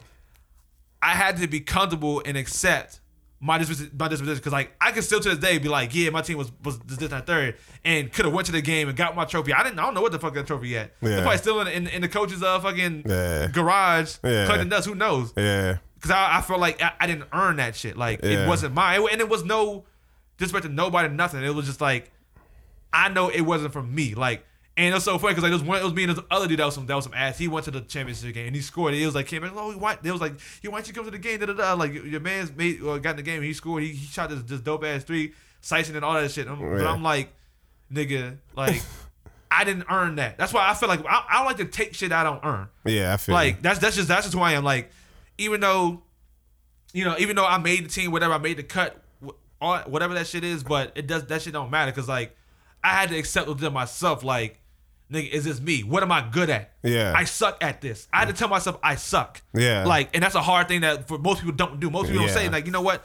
I had to be comfortable and accept my disposition, my disposition, because like I can still to this day be like, yeah, my team was was this, this, and third, and could have went to the game and got my trophy. I didn't, I don't know what the fuck that trophy yet. Yeah. It's probably still in, in, in the coach's uh fucking Yeah. garage Yeah. collecting dust. Who knows? Yeah. Because I, I felt like I, I didn't earn that shit. Like Yeah. it wasn't mine, and it was no disrespect to nobody, nothing. It was just like I know it wasn't from me. Like, and it was so funny because like it was one, it was me and this other dude that was some that was some ass. He went to the championship game and he scored. He was like came in, oh, why? It was like, he why don't you come to the game? Da da da. Like your man's made or got in the game and he scored. He, he shot this, this dope ass three, Sison and all that shit. I'm- But I'm like, nigga, like. I didn't earn that. That's why I feel like I, I don't like to take shit I don't earn. Yeah, I feel Like you. that's that's just that's just who I am. Like even though, you know, even though I made the team, whatever I made the cut, all whatever that shit is, but it does that shit don't matter because like I had to accept within myself. Like, nigga, is this me? What am I good at? Yeah. I suck at this. I had to tell myself I suck. Yeah. like, and that's a hard thing that for most people don't do. Most people don't say like, you know what?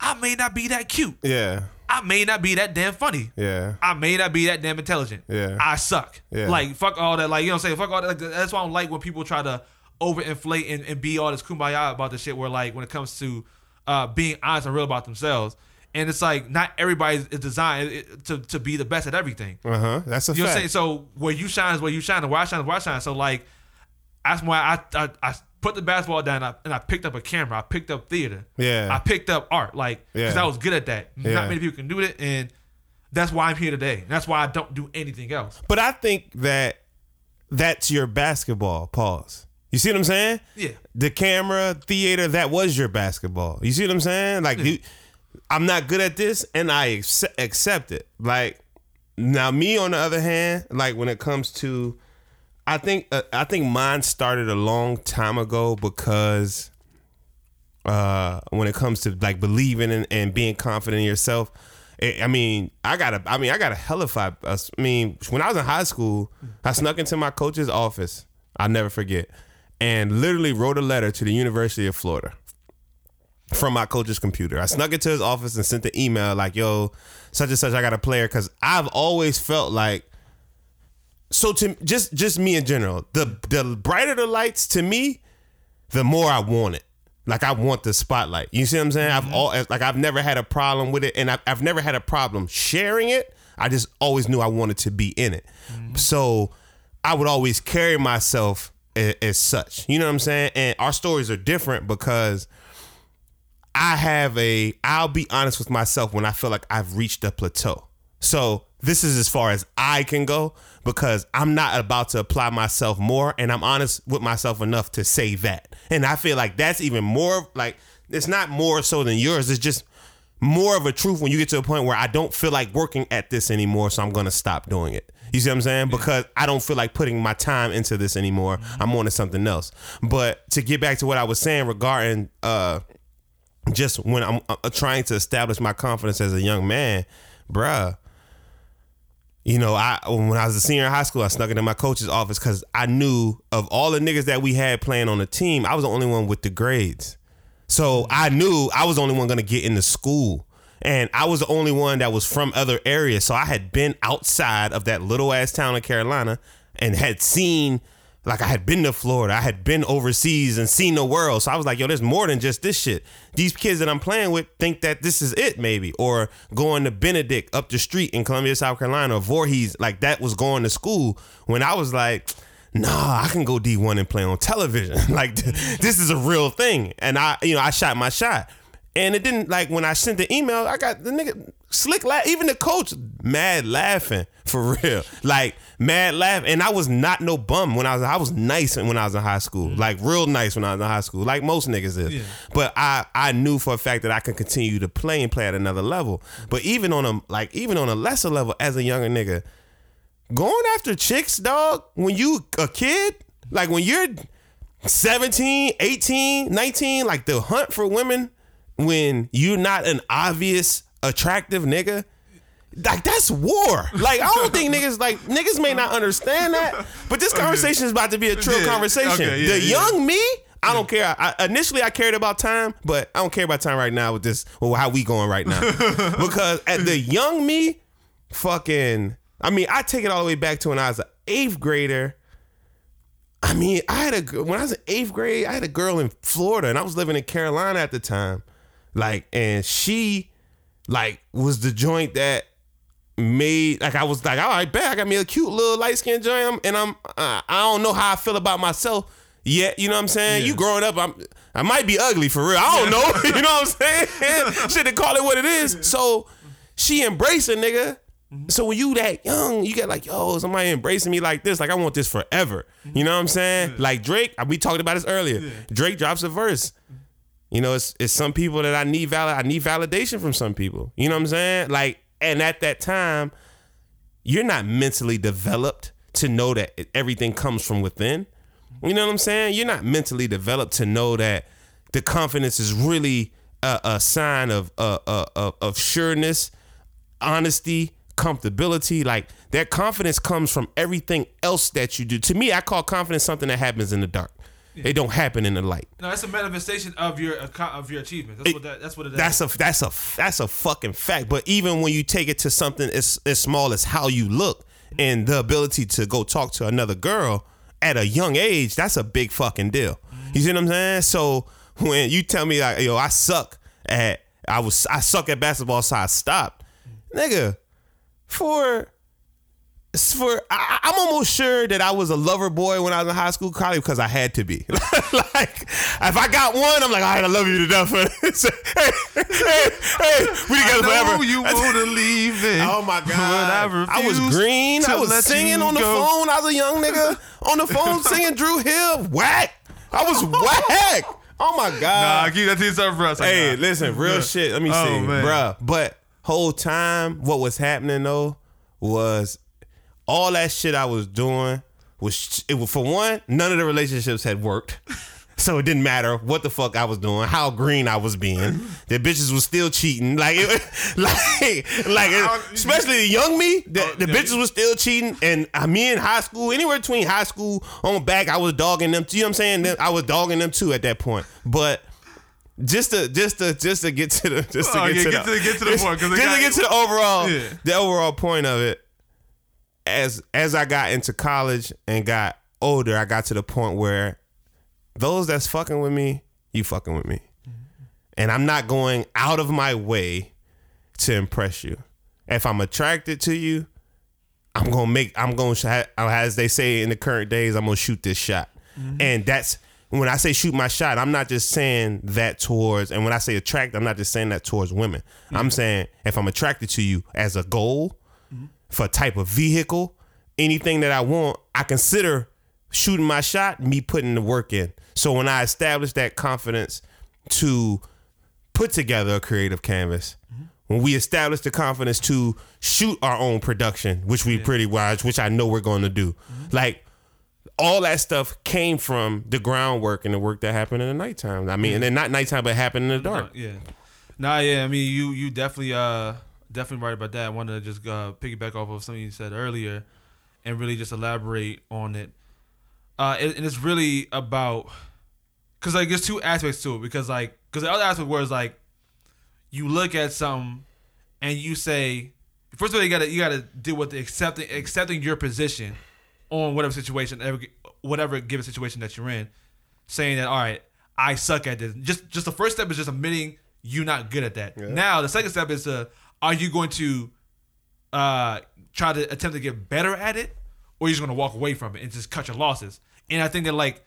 I may not be that cute. Yeah. I may not be that damn funny. Yeah. I may not be that damn intelligent. Yeah. I suck. Yeah. Like fuck all that. Like you know what I'm saying? Fuck all that. Like, that's why I don't like when people try to overinflate and, and be all this kumbaya about the shit. Where like when it comes to uh, being honest and real about themselves, and it's like not everybody is designed to to be the best at everything. Uh huh. That's a fact. You know what I'm saying? So where you shine is where you shine, and where I shine is where I shine. So like that's why I I, I put the basketball down and I, and I picked up a camera. I picked up theater. Yeah. I picked up art. Like because Yeah. I was good at that. Yeah. Not many people can do it, and that's why I'm here today. That's why I don't do anything else. But I think that that's your basketball. Pause. You see what I'm saying? Yeah. The camera, theater, that was your basketball. You see what I'm saying? Like you, I'm not good at this, and I accept, it. Like now, me on the other hand, like when it comes to, I think uh, I think mine started a long time ago because uh when it comes to like believing and, and being confident in yourself I I mean, I got a. I mean, I got a hellified. I mean, when I was in high school, I snuck into my coach's office. I'll never forget, and literally wrote a letter to the University of Florida from my coach's computer. I snuck into his office and sent the email like, "Yo, such and such, I got a player." Because I've always felt like so to just just me in general the the brighter the lights to me the more i want it. Like i want the spotlight. You see what i'm saying? I've mm-hmm. all like i've never had a problem with it and I've, I've never had a problem sharing it. I just always knew i wanted to be in it. Mm-hmm. So i would always carry myself as, as such. You know what i'm saying? And our stories are different because I have a I'll be honest with myself when I feel like I've reached a plateau. So this is as far as I can go because I'm not about to apply myself more and I'm honest with myself enough to say that. And I feel like that's even more like it's not more so than yours. It's just more of a truth when you get to a point where I don't feel like working at this anymore, so I'm gonna stop doing it. You see what I'm saying? Because I don't feel like putting my time into this anymore. I'm on to something else. But to get back to what I was saying regarding uh just when I'm uh, trying to establish my confidence as a young man, bruh. You know, I when I was a senior in high school, I snuck into my coach's office because I knew of all the niggas that we had playing on the team, I was the only one with the grades. So I knew I was the only one gonna get into school. And I was the only one that was from other areas. So I had been outside of that little ass town of Carolina and had seen like I had been to Florida, I had been overseas and seen the world. So I was like, yo, there's more than just this shit. These kids that I'm playing with think that this is it, maybe. Or going to Benedict up the street in Columbia, South Carolina, or Voorhees, like that was going to school. When I was like, nah, I can go D1 and play on television. like this is a real thing. And I, you know, I shot my shot. And it didn't like when I sent the email, I got the nigga slick laugh. Even the coach mad laughing for real, like mad laugh. And I was not no bum when I was. I was nice when I was in high school, mm-hmm. like real nice when I was in high school, like most niggas is. But I I knew for a fact that I could continue to play and play at another level. Mm-hmm. But even on a like even on a lesser level as a younger nigga, going after chicks, dog. When you a kid, like when you're 17, 18, 19, like the hunt for women when you're not an obvious attractive nigga. Like that's war. Like I don't think niggas like niggas may not understand that, but this conversation is about to be a true Yeah, conversation. okay, yeah, the yeah. young me, I don't care. I, initially, I cared about time, but I don't care about time right now with this. Well, how we going right now? because at the young me, fucking. I mean, I take it all the way back to when I was an eighth grader. I mean, I had a when I was in eighth grade, I had a girl in Florida, and I was living in Carolina at the time. Like, and she, like, was the joint that made like I was like, all right, bet I got me a cute little light skinned joint, and I'm uh, I don't know how I feel about myself yet. You know what I'm saying? Yeah. You growing up, I'm I might be ugly for real. I don't know. you know what I'm saying? Shit, to call it what it is. So she embraced a nigga. So when you that young, you get like, yo, somebody embracing me like this, like I want this forever. You know what I'm saying? Like Drake, we talked about this earlier. Drake drops a verse. You know, it's it's some people that I need valid I need validation from some people. You know what I'm saying? Like, and at that time, you're not mentally developed to know that everything comes from within. You know what I'm saying? You're not mentally developed to know that the confidence is really a, a sign of uh, uh, of of sureness, honesty, comfortability. Like that confidence comes from everything else that you do. To me, I call confidence something that happens in the dark. It don't happen in the light. No, that's a manifestation of your of your achievement. That's It- what that, that's what it is. That's a that's a that's a fucking fact. But even when you take it to something as as small as how you look and the ability to go talk to another girl at a young age, that's a big fucking deal. You see what I'm saying? So when you tell me like, yo, I suck at I was I suck at basketball, so I stopped, nigga. For for I, I'm almost sure that I was a lover boy when I was in high school, probably because I had to be. like, if I got one, I'm like, all right, I love you to death. hey, hey, hey, we together forever. you want to leave it. Oh my god! I, I, was green. I was singing on the go. phone. I was a young nigga on the phone singing Dru Hill. Whack! I was whack. Oh my god! Nah, keep that to yourself, bro. It's like, hey, nah. listen, real Yeah. shit. Let me Oh, see, man. bruh. But whole time, what was happening though was all that shit I was doing was it was for one, none of the relationships had worked. So it didn't matter what the fuck I was doing, how green I was being. The bitches was still cheating, like, it, like, like, especially the young me. The, the bitches was still cheating, and uh, me in high school, anywhere between high school on back, I was dogging them. You know what I'm saying? I was dogging them too at that point. But just to just to just to get to the just to Oh, get, yeah, to, get the, to- get to the point, just got- to get to the overall Yeah. the overall point of it as as I got into college and got older, I got to the point where those that's fucking with me, you fucking with me. Mm-hmm. And I'm not going out of my way to impress you. If I'm attracted to you, I'm gonna make I'm gonna as they say in the current days, I'm gonna shoot this shot. Mm-hmm. And that's when I say shoot my shot, I'm not just saying that towards and when I say attract, I'm not just saying that towards women. I'm saying if I'm attracted to you as a goal, for a type of vehicle, anything that I want, I consider shooting my shot, me putting the work in. So when I establish that confidence to put together a creative canvas, when we establish the confidence to shoot our own production, which we pretty wise, which I know we're going to do, like all that stuff came from the groundwork and the work that happened in the nighttime. I mean, and then not nighttime, but happened in the dark. Yeah. Nah, yeah. I mean, you you definitely uh definitely right about that. I wanted to just uh, piggyback off of something you said earlier, and really just elaborate on it. Uh, and, and it's really about because like there's two aspects to it because like because the other aspect was like you look at something and you say first of all you gotta you gotta deal with the accepting accepting your position on whatever situation ever whatever given situation that you're in saying that all right i suck at this just just the first step is just admitting you're not good at that now the second step is uh are you going to uh try to attempt to get better at it or you're just gonna walk away from it and just cut your losses? And i think that like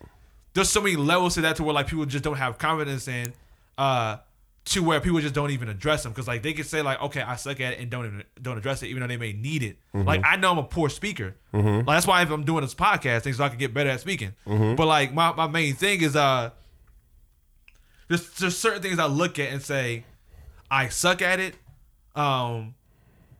there's so many levels to that to where like people just don't have confidence in uh to where people just don't even address them. Because like they can say like okay I suck at it and don't even don't address it even though they may need it. Like I know I'm a poor speaker. Like that's why if I'm doing this podcast thing so I can get better at speaking. But like my, my main thing is uh there's there's certain things I look at and say I suck at it um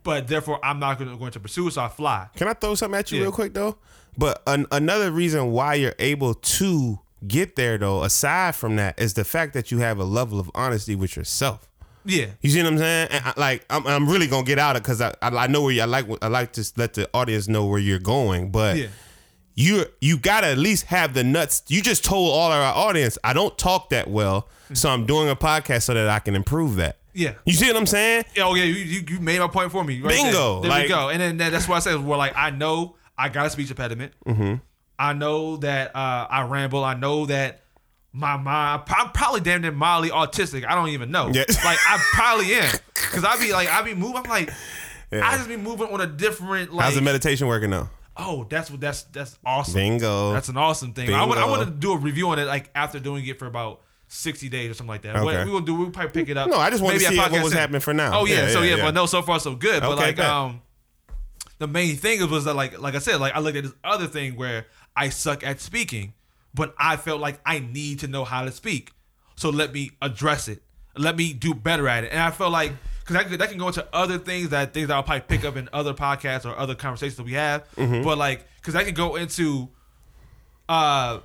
but therefore I'm not gonna, going to pursue it so I fly Can I throw something at you Yeah. real quick though? But an, another reason why you're able to get there though, aside from that, is the fact that you have a level of honesty with yourself. Yeah. You see what I'm saying? And I, like I'm, I'm really gonna get out of because I, I I know where you, I like I like to let the audience know where you're going, but Yeah. you you gotta at least have the nuts. You just told all our audience I don't talk that well, so I'm doing a podcast so that I can improve that. Yeah. You see what I'm saying? Yeah, Oh yeah, you, you, you made my point for me. Right Bingo, There, there like- we go. And then that- that's why I said, well, like I know I got a speech impediment. Mm-hmm. I know that uh, I ramble. I know that my mind. I'm probably damn near mildly autistic. I don't even know. Yeah. Like I probably am because I be like I be moving. I'm like. Yeah. I just be moving on a different like. How's the meditation working though? oh, that's what that's that's awesome. Bingo. That's an awesome thing. I want I want to do a review on it like after doing it for about. 60 days or something like that. Okay. What we gonna do? We'll probably pick it up. No, I just wanted to see what was podcast happening for now. Oh yeah, Yeah, so yeah, yeah, but no, so far so good. but Okay, like bet. um, the main thing is was that like like I said, like I looked at this other thing where I suck at speaking, but I felt like I need to know how to speak. So let me address it. Let me do better at it. And I felt like because that, could- that can go into other things that things that I'll probably pick up in other podcasts or other conversations that we have. Mm-hmm. But like because I can go into uh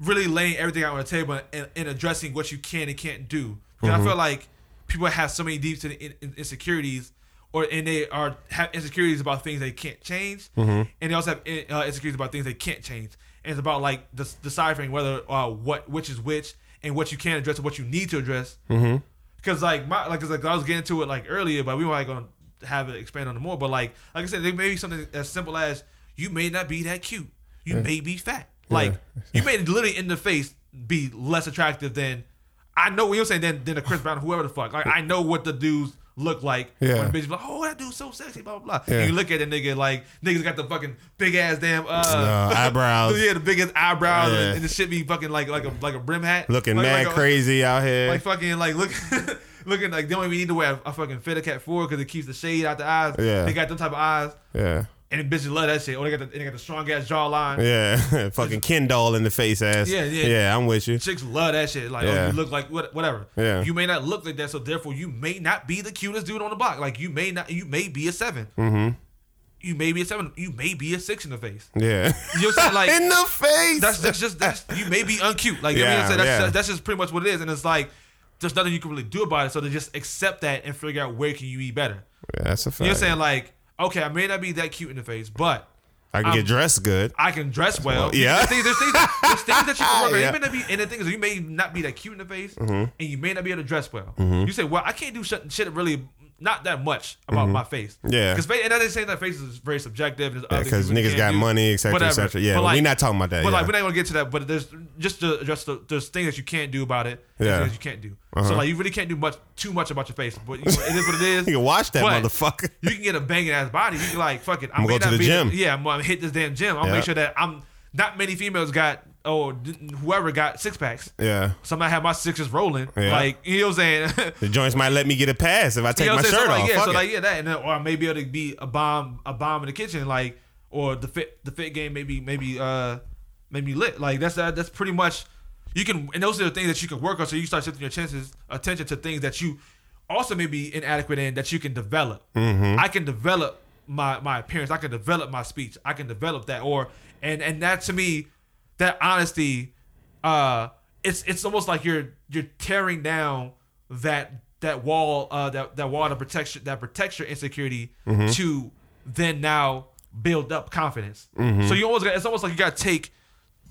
really laying everything out on the table and, and addressing what you can and can't do. Because Mm-hmm. I feel like people have so many deep in, in, insecurities, or and they are have insecurities about things they can't change, Mm-hmm. and they also have uh, insecurities about things they can't change. And it's about like des- deciphering whether uh, what which is which and what you can address and what you need to address. Mm-hmm. Because like my like, 'cause, like I was getting to it like earlier, but we might gonna have it expand on it more. But like like I said, there may be something as simple as you may not be that cute. You may be fat. Like you may literally in the face be less attractive than I know what you're saying than than a Chris Brown, whoever the fuck. Like I know what the dudes look like. Yeah. When bitches like, oh, that dude's so sexy, blah blah blah. Yeah. And you look at the nigga like niggas got the fucking big ass damn uh, Uh, eyebrows. yeah, the biggest eyebrows, Yeah. and, and the shit be fucking like like a like a brim hat, Looking like, mad like a- crazy out here. like fucking like look looking like they don't even need to wear a, fucking Feta Cat four because it keeps the shade out the eyes. Yeah. They got them type of eyes. yeah. And bitches love that shit. Or they got the they got the strong ass jawline. Yeah. Fucking Ken doll in the face ass. Yeah, yeah. Yeah, I'm with you. Chicks love that shit. Like, oh, you look like what, whatever. Yeah. You may not look like that, so therefore you may not be the cutest dude on the block. Like you may not. You may be a 7 Mm-hmm. You may be a seven. You may be a six in the face. Yeah. You know saying? Like in the face. that's that's just that's you may be uncute. Like you know what I'm saying? That's, yeah. that's, that's just pretty much what it is. And it's like there's nothing you can really do about it. So to just accept that and figure out where can you be better. Yeah, that's a fact. You know what I'm saying? Like, okay, I may not be that cute in the face, but I can I'm- get dressed good. I can dress well. yeah. There's things, there's things, there's things that you can work on. Yeah. You may not be, and the thing is, you may not be that cute in the face, Mm-hmm. and you may not be able to dress well. You say, well, I can't do shit, shit really, not that much about my face. Mm-hmm. Yeah. Because and I didn't say that face is very subjective. Because you niggas got do, money, et cetera, et cetera. Yeah, But we not talking about that, But like, we're not gonna get to that. But there's just to address the there's things that you can't do about it. Yeah. Uh-huh. Things you can't do. So like, you really can't do much too much about your face. But you know, it is what it is. You can watch that But motherfucker. You can get a banging ass body. You can like fuck it. I'm I'ma go to the gym. yeah, I'm gonna hit this damn gym. I'll Yeah. make sure that I'm. Not many females got or whoever got six packs. Yeah. Somebody had my sixes rolling. Yeah. Like you know what I'm saying. The joints might let me get a pass if I take You know my what I'm saying? shirt So, off. like, yeah, Fuck so it. like yeah, that and then, or I may be able to be a bomb, a bomb in the kitchen, like or the fit, the fit game maybe maybe uh maybe lit. Like that's uh, that's pretty much you can, and those are the things that you can work on. So you start shifting your chances attention to things that you also may be inadequate in that you can develop. Mm-hmm. I can develop my my appearance. I can develop my speech. I can develop that, or and and that to me, that honesty, uh, it's it's almost like you're you're tearing down that that wall uh that that wall that protects your- that protects your insecurity Mm-hmm. to then now build up confidence. So you almost got, it's almost like you got to take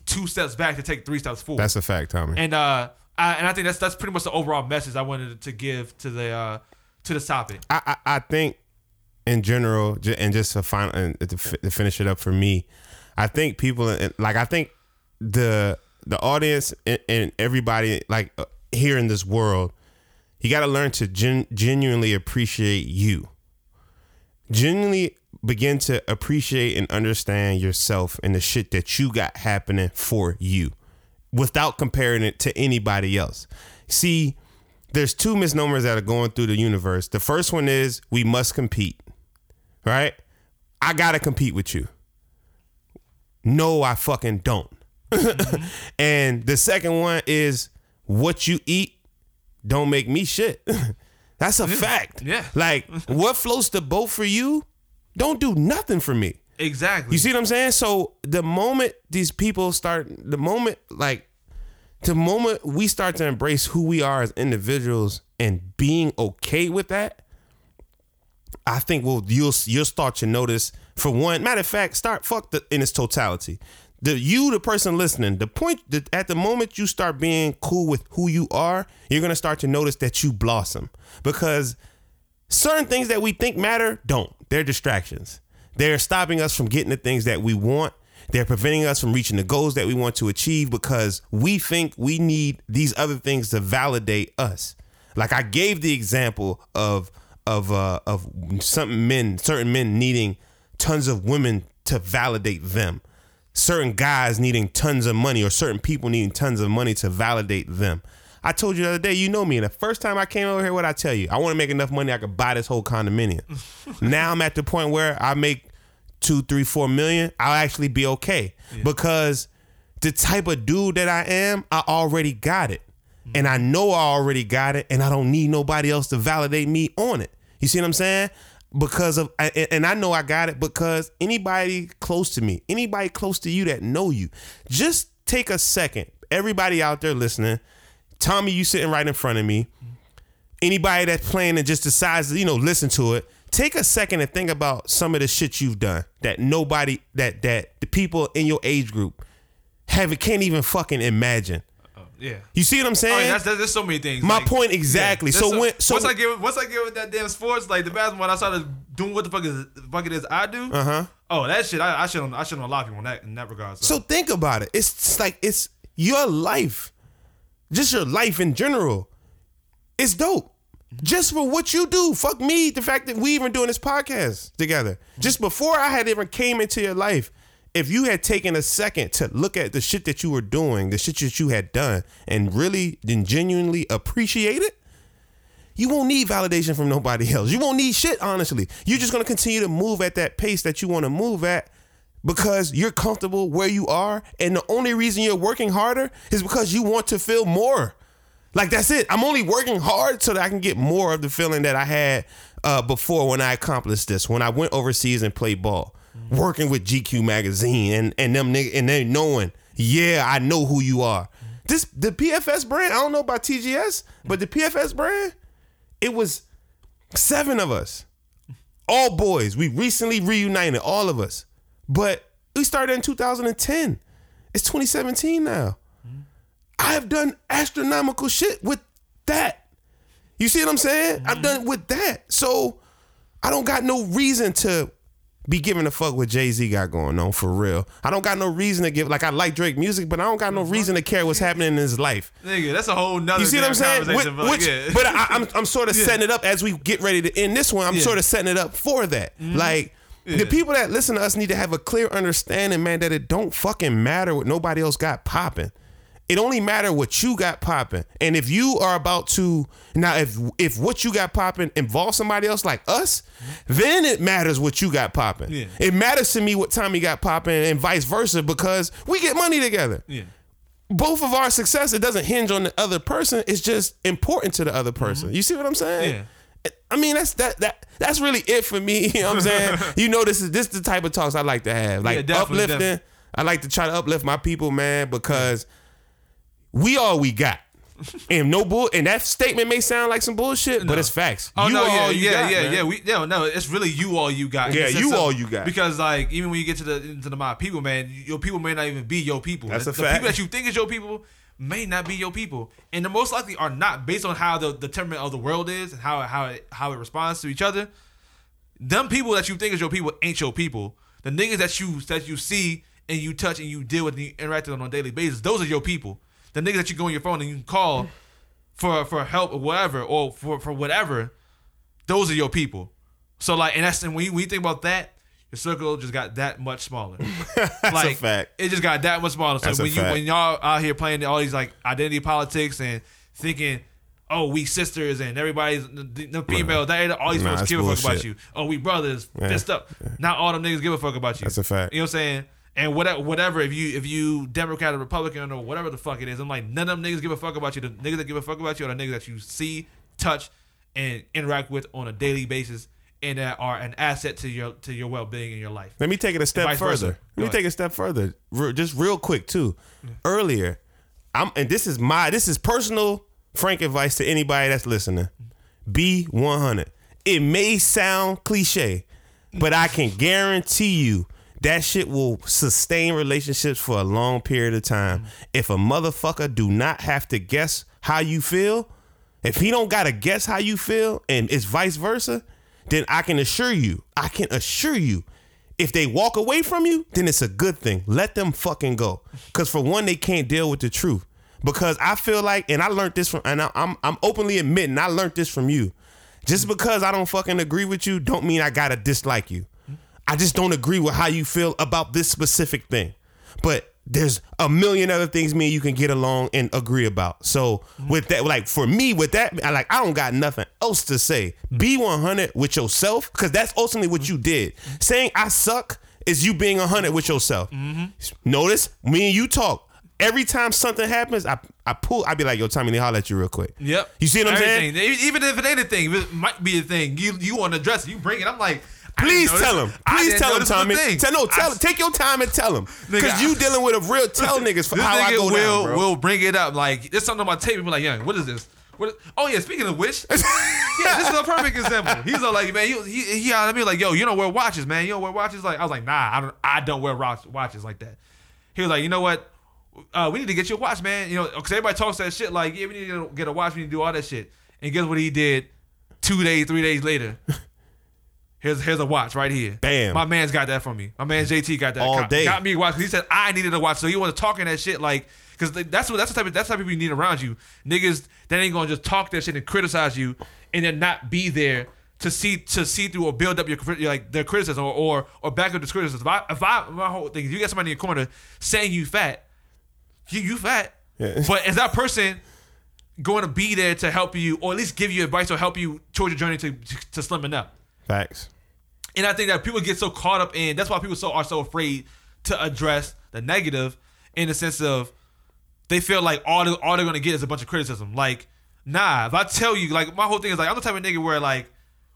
two steps back to take three steps forward. That's a fact, Tommy. and uh I, and I think that's that's pretty much the overall message I wanted to give to the uh to the topic. I, I, I think in general, and just to final and to, fi- to finish it up for me, I think people like I think the the audience and, and everybody like uh, here in this world, you got to learn to gen- genuinely appreciate you. Genuinely begin to appreciate and understand yourself and the shit that you got happening for you without comparing it to anybody else. See, there's two misnomers that are going through the universe. The first one is we must compete, right? I gotta compete with you. No, I fucking don't. Mm-hmm. and the second one is what you eat don't make me shit. That's a fact. yeah. Like what floats the boat for you, don't do nothing for me. Exactly. You see what I'm saying? So the moment these people start, the moment like the moment we start to embrace who we are as individuals and being okay with that, I think we'll you'll you'll start to notice for one. Matter of fact, start fuck the in its totality. The you, the person listening, the point that at the moment you start being cool with who you are, you're gonna start to notice that you blossom because certain things that we think matter don't. They're distractions. They're stopping us from getting the things that we want. They're preventing us from reaching the goals that we want to achieve because we think we need these other things to validate us. Like I gave the example of of uh, of some men, certain men needing tons of women to validate them. Certain guys needing tons of money, or certain people needing tons of money to validate them. I told you the other day, you know me, and the first time I came over here, what I tell you, I want to make enough money I could buy this whole condominium. now I'm at the point where I make two, three, four million, I'll actually be okay because the type of dude that I am, I already got it, and I know I already got it, and I don't need nobody else to validate me on it. You see what I'm saying? Because of and I know I got it because anybody close to me, anybody close to you that know you, just take a second. Everybody out there listening, Tommy, you sitting right in front of me. Anybody that's playing and just decides to, you know, listen to it. Take a second and think about some of the shit you've done that nobody that that the people in your age group have can't even fucking imagine. Yeah. You see what I'm saying? yeah, that's, that's, there's so many things. My like- point exactly. there's So when- so- once I get once I get with that damn sports, like the basketball, I started doing what the fuck is the fuck it is I do. Uh Uh-huh. Oh, that shit, I, I should I shouldn't of people in that in that regard. So, So think about it. It's, it's like it's your life, just your life in general. It's dope. Just for what you do. Fuck me. The fact that we even doing this podcast together. Just before I had even came into your life, if you had taken a second to look at the shit that you were doing, the shit that you had done, and really and genuinely appreciate it, you won't need validation from nobody else. You won't need shit, honestly. You're just gonna continue to move at that pace that you want to move at because you're comfortable where you are. And the only reason you're working harder is because you want to feel more. Like that's it. I'm only working hard so that I can get more of the feeling that I had uh, before when I accomplished this. When I went overseas and played ball, working with GQ magazine and and them nigg- and they knowing, yeah, I know who you are. This the PFS brand. I don't know about TGS, but the PFS brand, it was seven of us, all boys. We recently reunited, all of us, but we started in 2010. It's 2017 now. I have done astronomical shit with that. You see what I'm saying? I've mm-hmm. done it with that. So I don't got no reason to be giving a fuck what Jay Z got going on for real. I don't got no reason to give like I like Drake music, but I don't got no reason to care what's happening in his life. nigga, that's a whole nother. You see what I'm saying? Which, but, which- yeah. but I, I'm I'm sort of setting it up as we get ready to end this one. I'm Yeah. sort of setting it up for that. Mm-hmm. Like the people that listen to us need to have a clear understanding, man, that it don't fucking matter what nobody else got popping. It only matter what you got popping. And if you are about to now, if if what you got popping involves somebody else like us, then it matters what you got popping. Yeah. It matters to me what Tommy got popping, and vice versa, because we get money together yeah. both of our success it doesn't hinge on the other person it's just important to the other person you see what i'm saying Mm-hmm. Yeah. i mean that's that that that's really it for me you know what i'm saying you know this is this is the type of talks i like to have like Yeah, definitely, uplifting definitely. i like to try to uplift my people man because we all we got and no bull and that statement may sound like some bullshit but it's facts Oh you no, yeah, all you yeah, got, yeah, man. yeah. We no, no. It's really you all you got. Yeah, you all you got. Because like even when you get to the into the my people, man, your people may not even be your people. That's the, a the people that you think is your people may not be your people, and the most likely are not based on how the, the temperament of the world is and how how it, how it responds to each other. Them people that you think is your people ain't your people. The niggas that you that you see and you touch and you deal with and you interact with on a daily basis, those are your people. The niggas that you go on your phone and you can call for for help or whatever or for for whatever, those are your people. So like, and that's and when you, when you think about that, your circle just got that much smaller. like, a fact. It just got that much smaller. So That's a when you fact. when y'all out here playing all these like identity politics and thinking. Oh, we sisters and everybody's the, the female. That all these Nah, folks give a fuck about you. Oh, we brothers, Yeah. fist up. Not all them niggas give a fuck about you. That's a fact. You know what I'm saying? And whatever, whatever. If you if you Democrat or Republican or whatever the fuck it is, I'm like none of them niggas give a fuck about you. The niggas that give a fuck about you are the niggas that you see, touch, and interact with on a daily basis, and that are an asset to your to your well being in your life. Let me take it a step further. Let me take it a step further. Re- just real quick too. Earlier, I'm and this is my this is personal frank advice to anybody that's listening. Be 100. It may sound cliche, but I can guarantee you that shit will sustain relationships for a long period of time. If a motherfucker do not have to guess how you feel, if he don't gotta guess how you feel, and it's vice versa, then I can assure you, I can assure you, if they walk away from you, then it's a good thing. Let them fucking go. Cause for one, they can't deal with the truth. Because I feel like, and I learned this from, and I- I'm I'm openly admitting I learned this from you. Just because I don't fucking agree with you, don't mean I gotta dislike you. I just don't agree with how you feel about this specific thing. But there's a million other things me and you can get along and agree about. So with that, like for me, with that, I like I don't got nothing else to say. Be 100 with yourself because that's ultimately what you did. Saying I suck is you being 100 with yourself. Mm-hmm. Notice me and you talk. Every time something happens, I I pull. I be like, "Yo, Tommy, let me holler at you real quick." Yep. You see what I'm saying? Everything. E- Even if it ain't a thing, if it might be a thing. You you want to address it, you bring it. I'm like, Please tell him. Please tell him, this was a Tommy. Tell, no, tell I- Take your time and tell him. Because you dealing with a real tell niggas for This how I nigga go will down, bro. will bring it up. Like there's something on my tape. and Be like, young, what is this? What? Is, oh yeah, speaking of which, yeah, this is a perfect example. He's all like, man, he he, he out at me like, yo, you don't wear watches, man. You don't wear watches. Like I was like, nah, I don't I don't wear watch, watches like that. He was like, you know what? Uh, we need to get you a watch, man. You know, because everybody talks that shit. Like, yeah, we need to get a watch. We need to do all that shit. And guess what he did? Two days, three days later. Here's here's a watch right here. Bam. My man's got that from me. My man JT got that. All Got- day. Got me a watch. He said I needed a watch. So you want to talking that shit like because that's what that's the type of that's the type of people you need around you. Niggas that ain't gonna just talk that shit and criticize you and then not be there to see to see through or build up your like their criticism or or, or back up this criticism. If I, if I my whole thing, if you get somebody in your corner saying you fat, you you fat. Yeah. But is that person going to be there to help you or at least give you advice or help you towards your journey to to slimming up? Facts. And I think that people get so caught up in that's why people so are so afraid to address the negative in the sense of they feel like all they, all they're gonna get is a bunch of criticism. Like, nah, if I tell you, like my whole thing is like I'm the type of nigga where like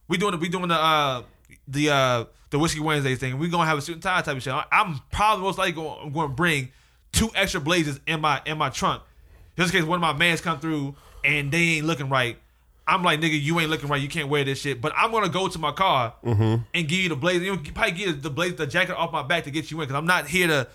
we doing we doing the uh the uh the whiskey Wednesday thing. We gonna have a suit and tie type of shit. I'm probably most likely going, going to bring two extra blazers in my in my trunk just in case one of my mans come through and they ain't looking right. I'm like, nigga, you ain't looking right. You can't wear this shit. But I'm gonna go to my car mm-hmm. and give you the blazer. You know, probably you the blazer, the jacket off my back to get you in. Because I'm not here to.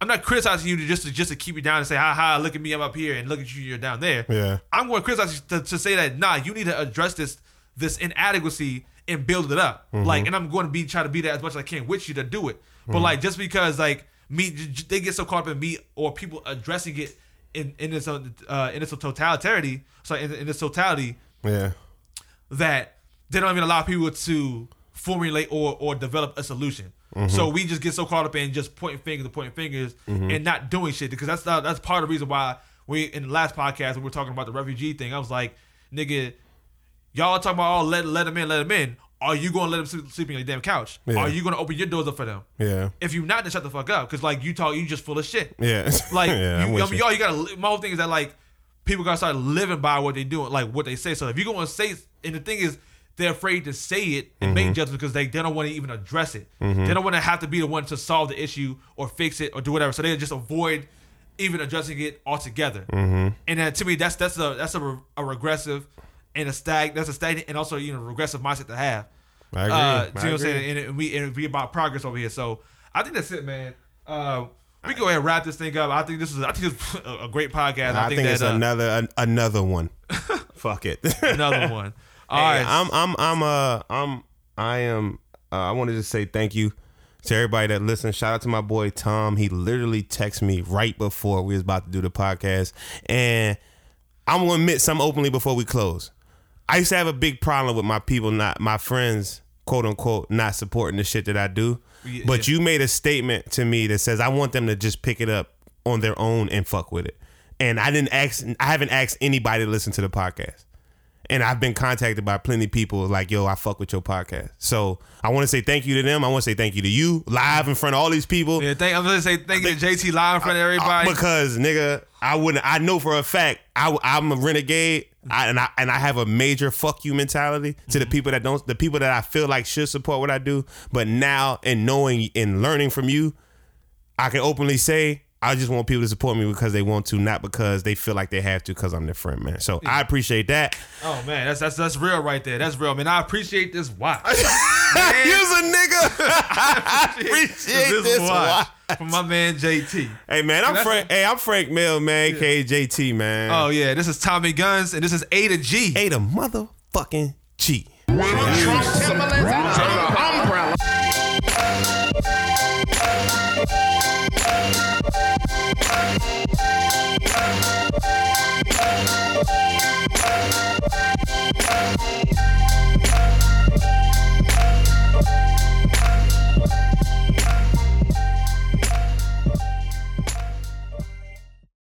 I'm not criticizing you to just to just to keep you down and say, ha ha, look at me, I'm up here, and look at you, you're down there. Yeah. I'm going to criticize you to, to say that nah, you need to address this this inadequacy and build it up. Mm-hmm. Like, and I'm going to be try to be there as much as I can with you to do it. But mm-hmm. like, just because like me, they get so caught up in me or people addressing it in in its uh, in its totality, so in, in its totality Yeah. that they don't even allow people to formulate or or develop a solution. Mm-hmm. So we just get so caught up in just pointing fingers and pointing fingers mm-hmm. and not doing shit because that's not, that's part of the reason why we in the last podcast we were talking about the refugee thing. I was like, nigga, y'all talking about oh let let them in, let them in. Are you gonna let them sleep, sleep on your damn couch? Yeah. Are you gonna open your doors up for them? Yeah. If you not, then shut the fuck up. Cause like you talk, you just full of shit. Yeah. Like, yeah, you, I mean, you. y'all, you gotta. My whole thing is that like people gotta start living by what they do, like what they say. So if you're gonna say, and the thing is, they're afraid to say it and Mm-hmm. make judgments because they, they don't want to even address it. They don't want to have to be the one to solve the issue or fix it or do whatever. So they just avoid even addressing it altogether. Mm-hmm. And to me, that's that's a that's a, re- a regressive and a stag that's a stagnant and also you know regressive mindset to have. I agree. Uh, I you know what I'm saying? And, and we and we about progress over here. So I think that's it, man. Uh, we can go ahead and wrap this thing up. I think this is I think it's a, a great podcast. I, I, think, that, it's uh, another an, another one. Fuck it. another one. All Hey, right, I'm I'm I'm uh I'm I am uh, I wanted to just say thank you to everybody that listened. Shout out to my boy Tom. He literally texted me right before we was about to do the podcast. And I'm gonna admit something openly before we close. I used to have a big problem with my people not my friends, quote unquote, not supporting the shit that I do. Yeah, but you made a statement to me that says I want them to just pick it up on their own and fuck with it. And I didn't ask I haven't asked anybody to listen to the podcast. And I've been contacted by plenty of people like, yo, I fuck with your podcast. So I want to say thank you to them. I want to say thank you to you live in front of all these people. yeah, thank, I'm gonna say thank you to JT live in front of everybody. Because nigga, I wouldn't. I know for a fact I, am a renegade, I, and I and I have a major fuck you mentality to the mm-hmm. people that don't, the people that I feel like should support what I do. But now, in knowing and learning from you, I can openly say I just want people to support me because they want to, not because they feel like they have to because I'm their friend, man. So I appreciate that. Oh man, that's that's that's real right there. That's real, man. I appreciate this watch. Use a nigga. I appreciate this watch. From my man JT. Hey man, I'm That's- Frank. Hey, I'm Frank Mill, man, aka JT, man. Oh yeah, this is Tommy Guns and this is A to G. Hey, the motherfucking G.